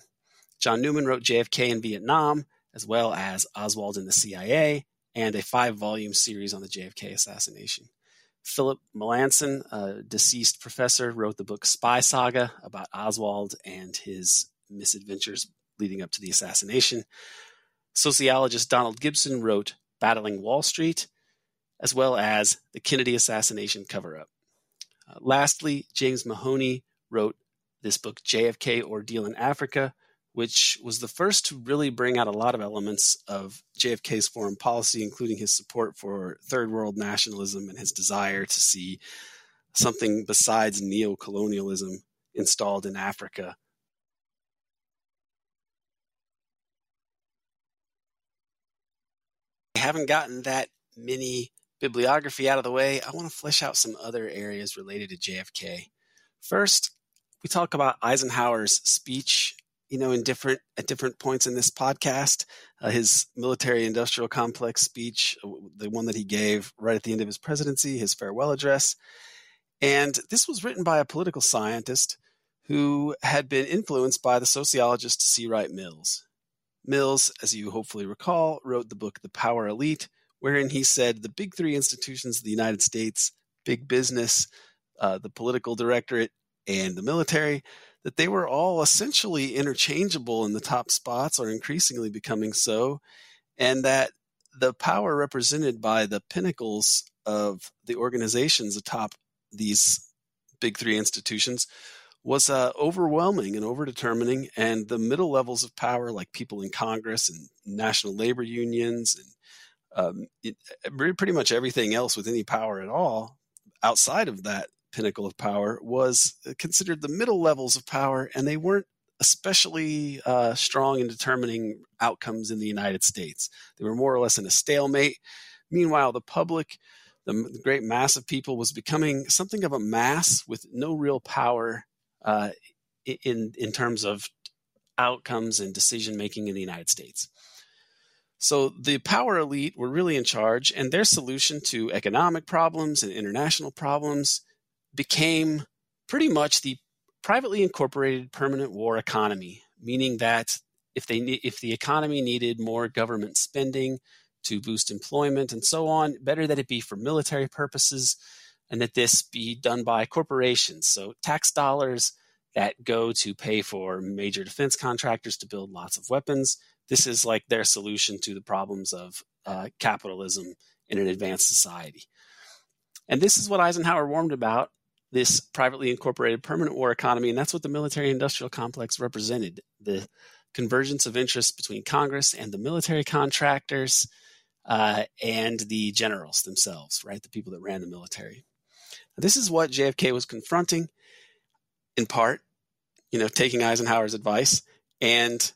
John Newman wrote JFK in Vietnam, as well as Oswald in the CIA, and a five volume series on the JFK assassination. Philip Melanson, a deceased professor, wrote the book Spy Saga about Oswald and his misadventures leading up to the assassination. Sociologist Donald Gibson wrote Battling Wall Street, as well as the Kennedy assassination cover up. Uh, lastly, James Mahoney wrote this book, JFK Ordeal in Africa, which was the first to really bring out a lot of elements of JFK's foreign policy, including his support for third world nationalism and his desire to see something besides neo-colonialism installed in Africa. I haven't gotten that many bibliography out of the way. I want to flesh out some other areas related to JFK. First, we talk about Eisenhower's speech, you know, in different at different points in this podcast. Uh, his military-industrial complex speech, uh, the one that he gave right at the end of his presidency, his farewell address, and this was written by a political scientist who had been influenced by the sociologist C. Wright Mills. Mills, as you hopefully recall, wrote the book The Power Elite, wherein he said the big three institutions of the United States, big business, uh, the political directorate, and the military, that they were all essentially interchangeable in the top spots or increasingly becoming so, and that the power represented by the pinnacles of the organizations atop these big three institutions was uh, overwhelming and overdetermining, and the middle levels of power, like people in Congress and national labor unions and um, it, pretty much everything else with any power at all outside of that pinnacle of power, was considered the middle levels of power, and they weren't especially uh, strong in determining outcomes in the United States. They were more or less in a stalemate. Meanwhile, the public, the, the great mass of people, was becoming something of a mass with no real power uh, in in terms of outcomes and decision making in the United States. So the power elite were really in charge, and their solution to economic problems and international problems became pretty much the privately incorporated permanent war economy, meaning that if they if the economy needed more government spending to boost employment and so on, better that it be for military purposes and that this be done by corporations. So tax dollars that go to pay for major defense contractors to build lots of weapons. This is like their solution to the problems of uh, capitalism in an advanced society. And this is what Eisenhower warned about this privately incorporated permanent war economy. And that's what the military industrial complex represented the convergence of interests between Congress and the military contractors uh, and the generals themselves, right? The people that ran the military. This is what JFK was confronting, in part, you know, taking Eisenhower's advice, and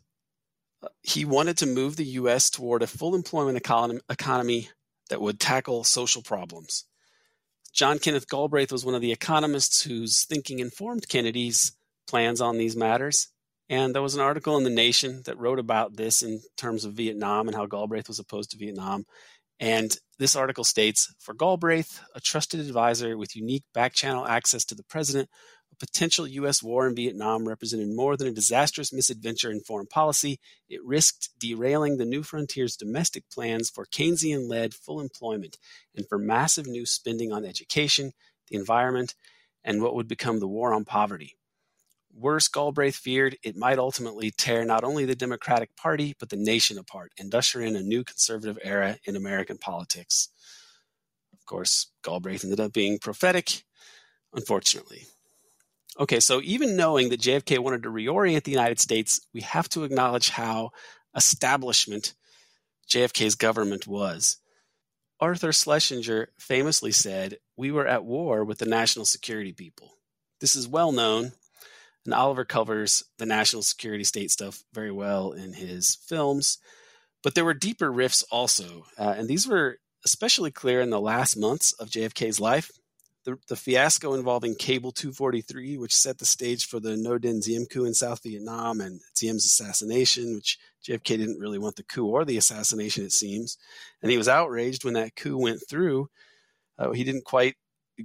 he wanted to move the U.S. toward a full employment economy that would tackle social problems. John Kenneth Galbraith was one of the economists whose thinking informed Kennedy's plans on these matters. And there was an article in The Nation that wrote about this in terms of Vietnam and how Galbraith was opposed to Vietnam. And this article states For Galbraith, a trusted advisor with unique back channel access to the president, potential U.S. war in Vietnam represented more than a disastrous misadventure in foreign policy. It risked derailing the New Frontier's domestic plans for Keynesian led full employment and for massive new spending on education, the environment, and what would become the war on poverty. Worse, Galbraith feared it might ultimately tear not only the Democratic Party, but the nation apart and usher in a new conservative era in American politics. Of course, Galbraith ended up being prophetic, unfortunately. Okay, so even knowing that JFK wanted to reorient the United States, we have to acknowledge how establishment JFK's government was. Arthur Schlesinger famously said, We were at war with the national security people. This is well known and Oliver covers the national security state stuff very well in his films. But there were deeper rifts also. Uh, and these were especially clear in the last months of JFK's life. The, the, fiasco involving Cable 243, which set the stage for the Ngo Dinh Diem coup in South Vietnam and Diem's assassination, which JFK didn't really want the coup or the assassination, it seems. And he was outraged when that coup went through. Uh, he didn't quite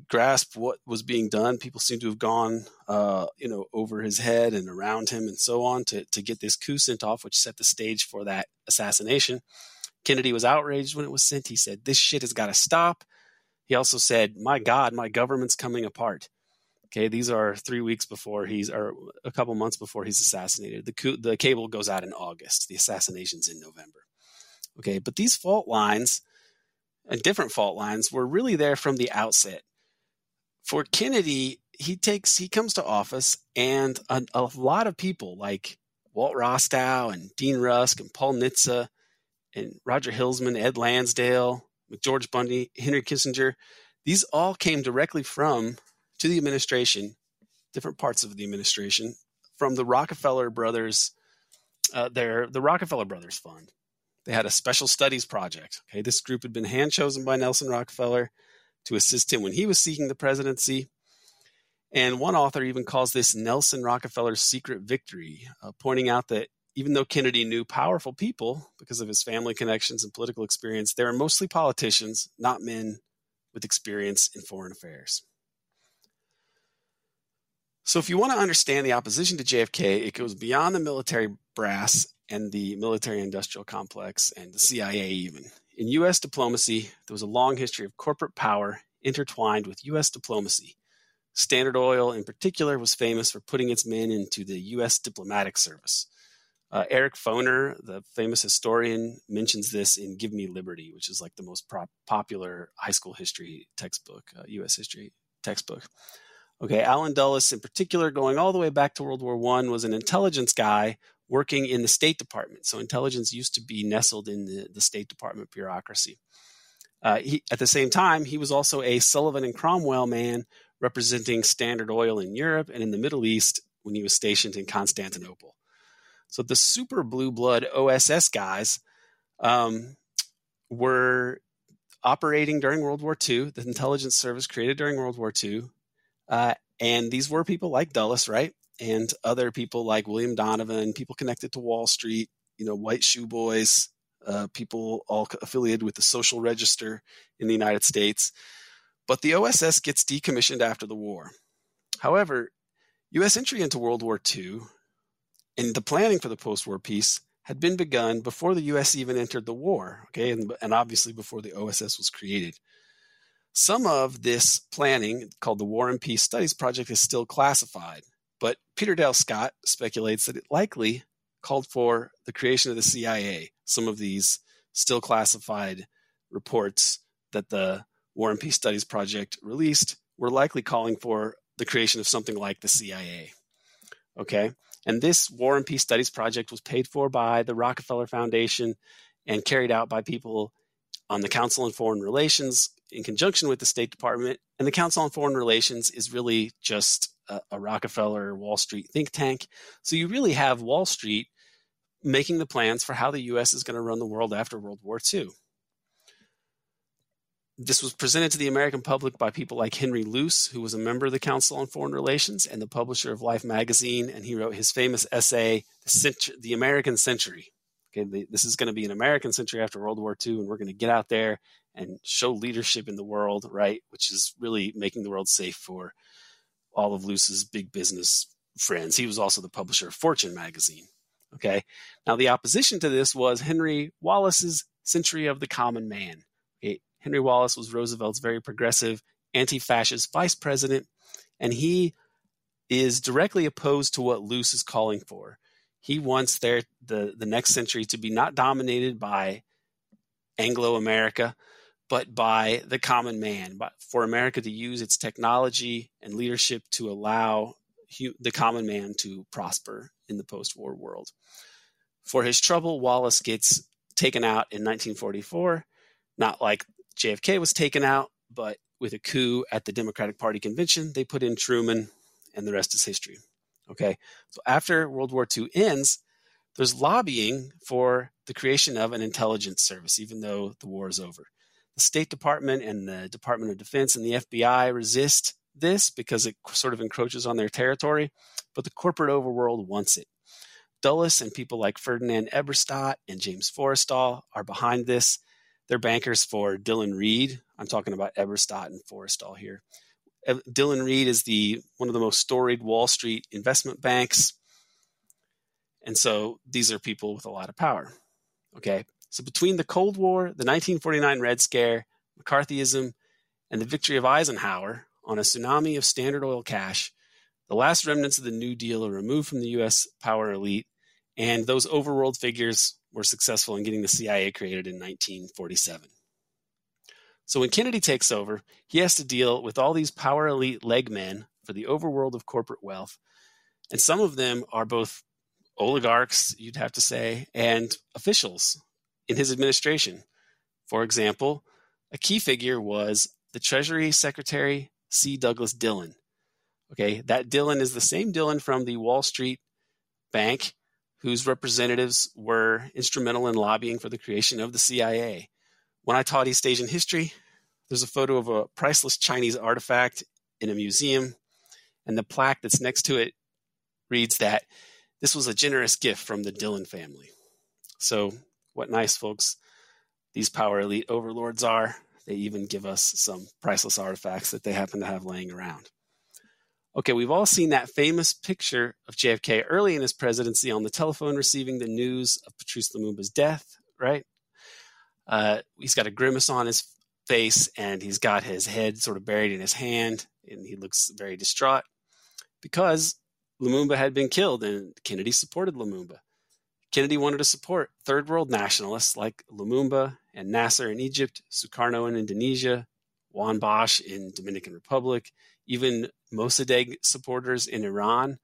grasp what was being done. People seem to have gone, uh, you know, over his head and around him and so on to, to get this coup sent off, which set the stage for that assassination. Kennedy was outraged when it was sent. He said, This shit has got to stop. He also said, My God, my government's coming apart. Okay, these are three weeks before he's, or a couple months before he's assassinated. The, coup, the cable goes out in August. The assassination's in November. Okay, but these fault lines and different fault lines were really there from the outset for Kennedy, he takes he comes to office, and a, a lot of people like Walt Rostow and Dean Rusk and Paul Nitze and Roger Hilsman, Ed Lansdale, George Bundy, Henry Kissinger, these all came directly from to the administration, different parts of the administration, from the Rockefeller brothers, uh, their the Rockefeller Brothers Fund. They had a special studies project. Okay, this group had been hand chosen by Nelson Rockefeller to assist him when he was seeking the presidency. And one author even calls this Nelson Rockefeller's secret victory, uh, pointing out that even though Kennedy knew powerful people because of his family connections and political experience, they were mostly politicians, not men with experience in foreign affairs. So, if you want to understand the opposition to JFK, it goes beyond the military brass and the military industrial complex and the CIA, even. In U.S. diplomacy, there was a long history of corporate power intertwined with U.S. diplomacy. Standard Oil, in particular, was famous for putting its men into the U.S. diplomatic service. Uh, Eric Foner, the famous historian, mentions this in Give Me Liberty, which is like the most prop- popular high school history textbook, uh, U.S. history textbook. Okay, Allen Dulles, in particular, going all the way back to World War One, was an intelligence guy working in the State Department. So intelligence used to be nestled in the, the State Department bureaucracy. Uh, he, at the same time, he was also a Sullivan and Cromwell man representing Standard Oil in Europe and in the Middle East when he was stationed in Constantinople. So the super blue blood OSS guys um, were operating during World War II, the intelligence service created during World War II. Uh, and these were people like Dulles, right? And other people like William Donovan, people connected to Wall Street, you know, white shoe boys, uh, people all affiliated with the social register in the United States. But the OSS gets decommissioned after the war. However, U.S. entry into World War II and the planning for the post war peace had been begun before the U.S. even entered the war, okay, and, and obviously before the OSS was created. Some of this planning, called the War and Peace Studies Project, is still classified, but Peter Dale Scott speculates that it likely called for the creation of the CIA. Some of these still classified reports that the War and Peace Studies Project released were likely calling for the creation of something like the CIA. Okay. And this War and Peace Studies Project was paid for by the Rockefeller Foundation and carried out by people on the Council on Foreign Relations in conjunction with the State Department. And the Council on Foreign Relations is really just a, a Rockefeller Wall Street think tank. So you really have Wall Street making the plans for how the U.S. is going to run the world after World War II this was presented to the American public by people like Henry Luce, who was a member of the Council on Foreign Relations and the publisher of Life magazine, and he wrote his famous essay, "The, Century, the American Century." Okay, the, this is going to be an American century after World War II, and we're going to get out there and show leadership in the world, right? Which is really making the world safe for all of Luce's big business friends. He was also the publisher of Fortune magazine. Okay, now the opposition to this was Henry Wallace's Century of the Common Man. Henry Wallace was Roosevelt's very progressive, anti fascist vice president, and he is directly opposed to what Luce is calling for. He wants their, the, the next century to be not dominated by Anglo America, but by the common man, but for America to use its technology and leadership to allow the common man to prosper in the post war world. For his trouble, Wallace gets taken out in 1944, not like JFK was taken out, but with a coup at the Democratic Party convention, they put in Truman, and the rest is history. Okay. So after World War II ends, there's lobbying for the creation of an intelligence service, even though the war is over. The State Department and the Department of Defense and the FBI resist this because it sort of encroaches on their territory, but the corporate overworld wants it. Dulles and people like Ferdinand Eberstadt and James Forrestal are behind this. They're bankers for Dillon Read. I'm talking about Eberstadt and Forrestal here. Dillon Read is the one of the most storied Wall Street investment banks. And so these are people with a lot of power. Okay. So between the Cold War, the 1949 Red Scare, McCarthyism, and the victory of Eisenhower on a tsunami of Standard Oil cash, the last remnants of the New Deal are removed from the U.S. power elite, and those overworld figures were successful in getting the CIA created in 1947. So when Kennedy takes over, he has to deal with all these power elite leg men for the overworld of corporate wealth. And some of them are both oligarchs, you'd have to say, and officials in his administration. For example, a key figure was the Treasury Secretary C. Douglas Dillon. Okay, that Dillon is the same Dillon from the Wall Street Bank whose representatives were instrumental in lobbying for the creation of the CIA. When I taught East Asian history, there's a photo of a priceless Chinese artifact in a museum, And the plaque that's next to it reads that this was a generous gift from the Dillon family. So, what nice folks these power elite overlords are. They even give us some priceless artifacts that they happen to have laying around. Okay, we've all seen that famous picture of JFK early in his presidency on the telephone receiving the news of Patrice Lumumba's death, right? Uh, he's got a grimace on his face and he's got his head sort of buried in his hand and he looks very distraught because Lumumba had been killed and Kennedy supported Lumumba. Kennedy wanted to support third world nationalists like Lumumba and Nasser in Egypt, Sukarno in Indonesia, Juan Bosch in Dominican Republic, even Mossadegh supporters in Iran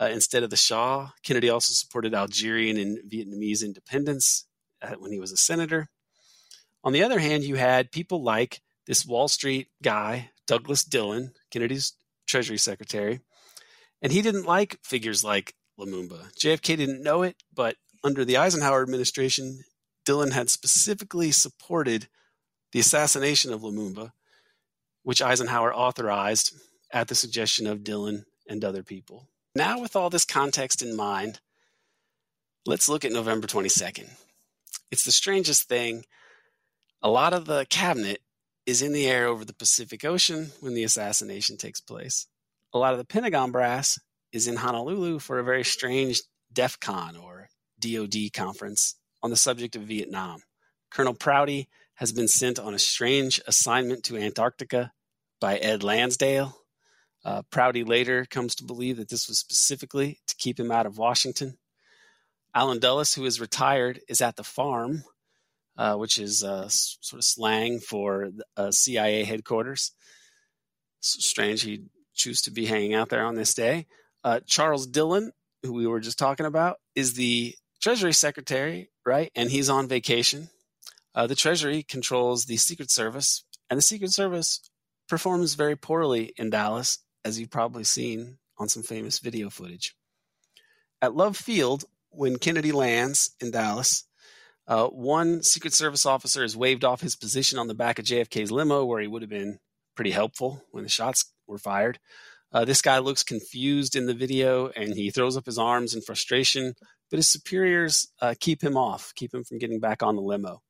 uh, instead of the Shah. Kennedy also supported Algerian and Vietnamese independence uh, when he was a senator. On the other hand, you had people like this Wall Street guy, Douglas Dillon, Kennedy's Treasury Secretary, and he didn't like figures like Lumumba. JFK didn't know it, but under the Eisenhower administration, Dillon had specifically supported the assassination of Lumumba, which Eisenhower authorized at the suggestion of Dillon and other people. Now, with all this context in mind, let's look at November 22nd. It's the strangest thing a lot of the cabinet is in the air over the Pacific Ocean when the assassination takes place. A lot of the Pentagon brass is in Honolulu for a very strange DEFCON or DoD conference on the subject of Vietnam. Colonel Prouty has been sent on a strange assignment to Antarctica by Ed Lansdale. Uh, Prouty later comes to believe that this was specifically to keep him out of Washington. Allen Dulles, who is retired, is at the farm uh, which is uh, sort of slang for uh, CIA headquarters. So strange he'd choose to be hanging out there on this day. Uh, Charles Dillon, who we were just talking about, is the Treasury Secretary, right? And he's on vacation. Uh, the Treasury controls the Secret Service, and the Secret Service performs very poorly in Dallas, as you've probably seen on some famous video footage. At Love Field, when Kennedy lands in Dallas, uh, one Secret Service officer has waved off his position on the back of JFK's limo, where he would have been pretty helpful when the shots were fired. Uh, this guy looks confused in the video and he throws up his arms in frustration, but his superiors uh, keep him off, keep him from getting back on the limo.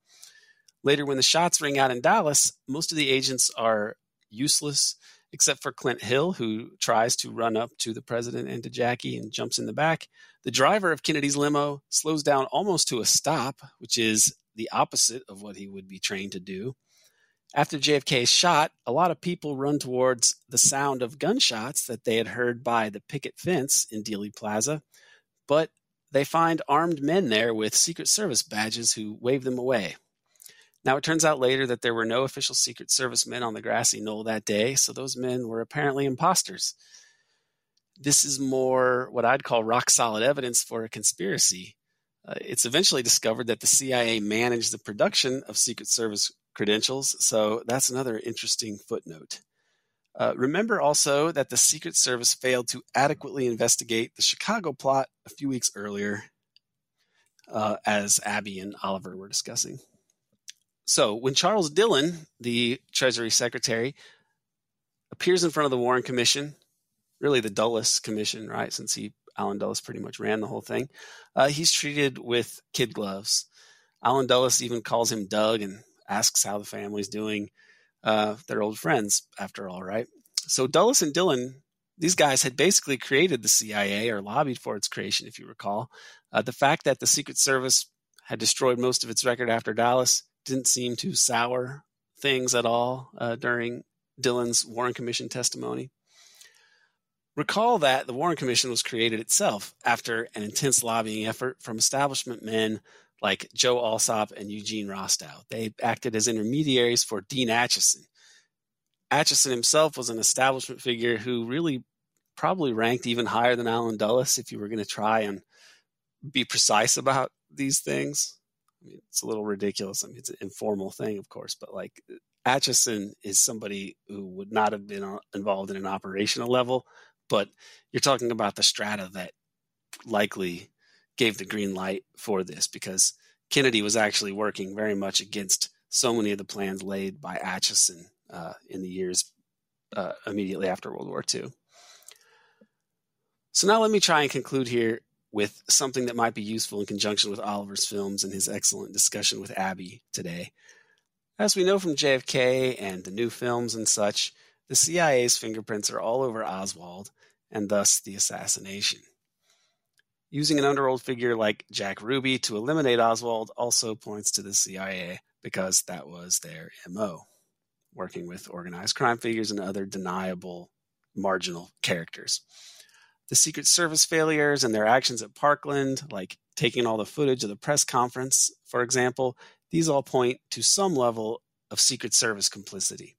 Later, when the shots ring out in Dallas, most of the agents are useless, except for Clint Hill, who tries to run up to the president and to Jackie and jumps in the back. The driver of Kennedy's limo slows down almost to a stop, which is the opposite of what he would be trained to do. After JFK is shot, a lot of people run towards the sound of gunshots that they had heard by the picket fence in Dealey Plaza, but they find armed men there with Secret Service badges who wave them away. Now, it turns out later that there were no official Secret Service men on the grassy knoll that day, so those men were apparently imposters this is more what I'd call rock solid evidence for a conspiracy. Uh, it's eventually discovered that the CIA managed the production of Secret Service credentials, so that's another interesting footnote. Uh, remember also that the Secret Service failed to adequately investigate the Chicago plot a few weeks earlier, uh, as Abby and Oliver were discussing. So, when Charles Dillon, the Treasury Secretary, appears in front of the Warren Commission really the Dulles Commission, right? Since he Allen Dulles pretty much ran the whole thing. Uh, he's treated with kid gloves. Allen Dulles even calls him Doug and asks how the family's doing. Uh, they're old friends, after all, right? So Dulles and Dillon, these guys had basically created the CIA or lobbied for its creation, if you recall. Uh, the fact that the Secret Service had destroyed most of its record after Dallas didn't seem to sour things at all uh, during Dillon's Warren Commission testimony. Recall that the Warren Commission was created itself after an intense lobbying effort from establishment men like Joe Alsop and Eugene Rostow. They acted as intermediaries for Dean Acheson. Acheson himself was an establishment figure who really probably ranked even higher than Allen Dulles if you were going to try and be precise about these things. I mean, it's a little ridiculous. I mean, it's an informal thing, of course, but like Acheson is somebody who would not have been uh, involved in an operational level, but you're talking about the strata that likely gave the green light for this because Kennedy was actually working very much against so many of the plans laid by Acheson uh, in the years uh, immediately after World War II. So now let me try and conclude here with something that might be useful in conjunction with Oliver's films and his excellent discussion with Abby today. As we know from JFK and the new films and such, the CIA's fingerprints are all over Oswald and thus the assassination. Using an underworld figure like Jack Ruby to eliminate Oswald also points to the CIA because that was their MO, working with organized crime figures and other deniable marginal characters the Secret Service failures and their actions at Parkland, like taking all the footage of the press conference, for example, these all point to some level of Secret Service complicity.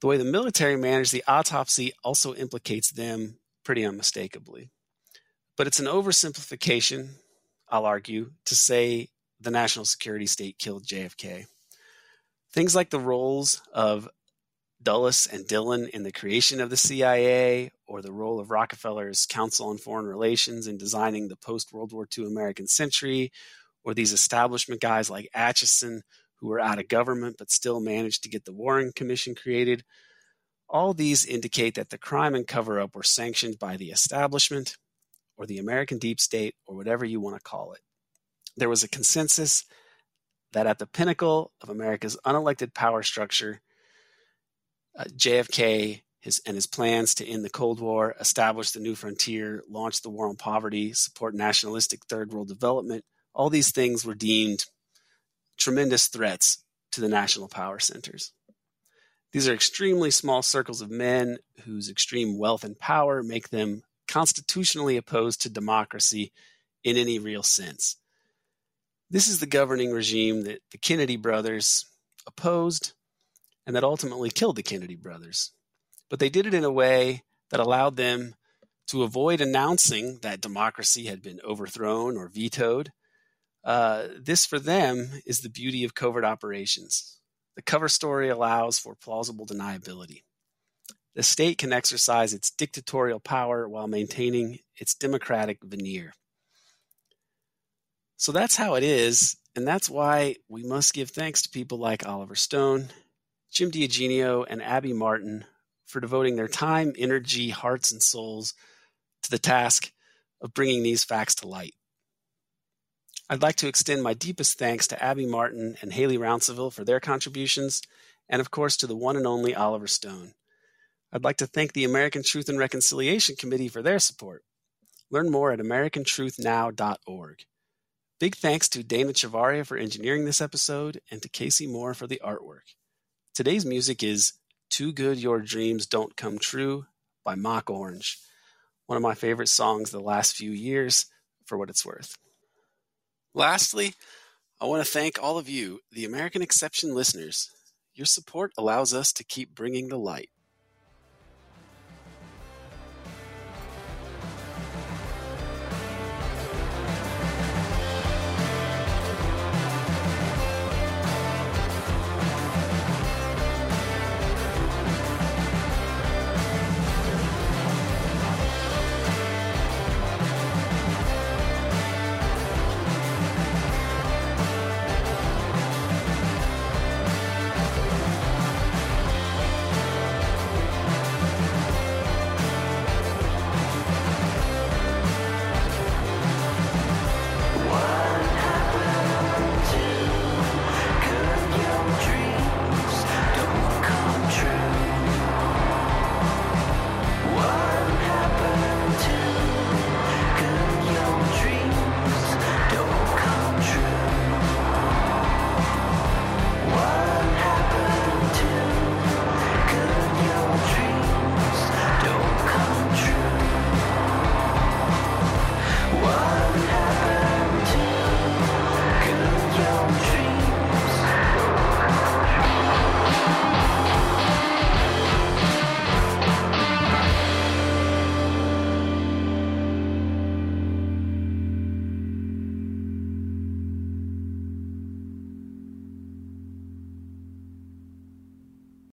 The way the military managed the autopsy also implicates them pretty unmistakably. But it's an oversimplification, I'll argue, to say the national security state killed JFK. Things like the roles of Dulles and Dillon in the creation of the CIA, or the role of Rockefeller's Council on Foreign Relations in designing the post World War II American century, or these establishment guys like Acheson, who were out of government but still managed to get the Warren Commission created. All these indicate that the crime and cover up were sanctioned by the establishment or the American deep state or whatever you want to call it. There was a consensus that at the pinnacle of America's unelected power structure, uh, JFK his, and his plans to end the Cold War, establish the new frontier, launch the war on poverty, support nationalistic third world development, all these things were deemed tremendous threats to the national power centers. These are extremely small circles of men whose extreme wealth and power make them constitutionally opposed to democracy in any real sense. This is the governing regime that the Kennedy brothers opposed and that ultimately killed the Kennedy brothers. But they did it in a way that allowed them to avoid announcing that democracy had been overthrown or vetoed. Uh, this, for them, is the beauty of covert operations. The cover story allows for plausible deniability. The state can exercise its dictatorial power while maintaining its democratic veneer. So that's how it is, and that's why we must give thanks to people like Oliver Stone Jim DiEugenio, and Abby Martin for devoting their time, energy, hearts, and souls to the task of bringing these facts to light. I'd like to extend my deepest thanks to Abby Martin and Hailey Rounsaville for their contributions, and of course to the one and only Oliver Stone. I'd like to thank the American Truth and Reconciliation Committee for their support. Learn more at americantruthnow.org. Big thanks to Dana Chavarria for engineering this episode and to Casey Moore for the artwork. Today's music is Too Good Your Dreams Don't Come True by Mock Orange, one of my favorite songs the last few years, for what it's worth. Lastly, I want to thank all of you, the American Exception listeners. Your support allows us to keep bringing the light.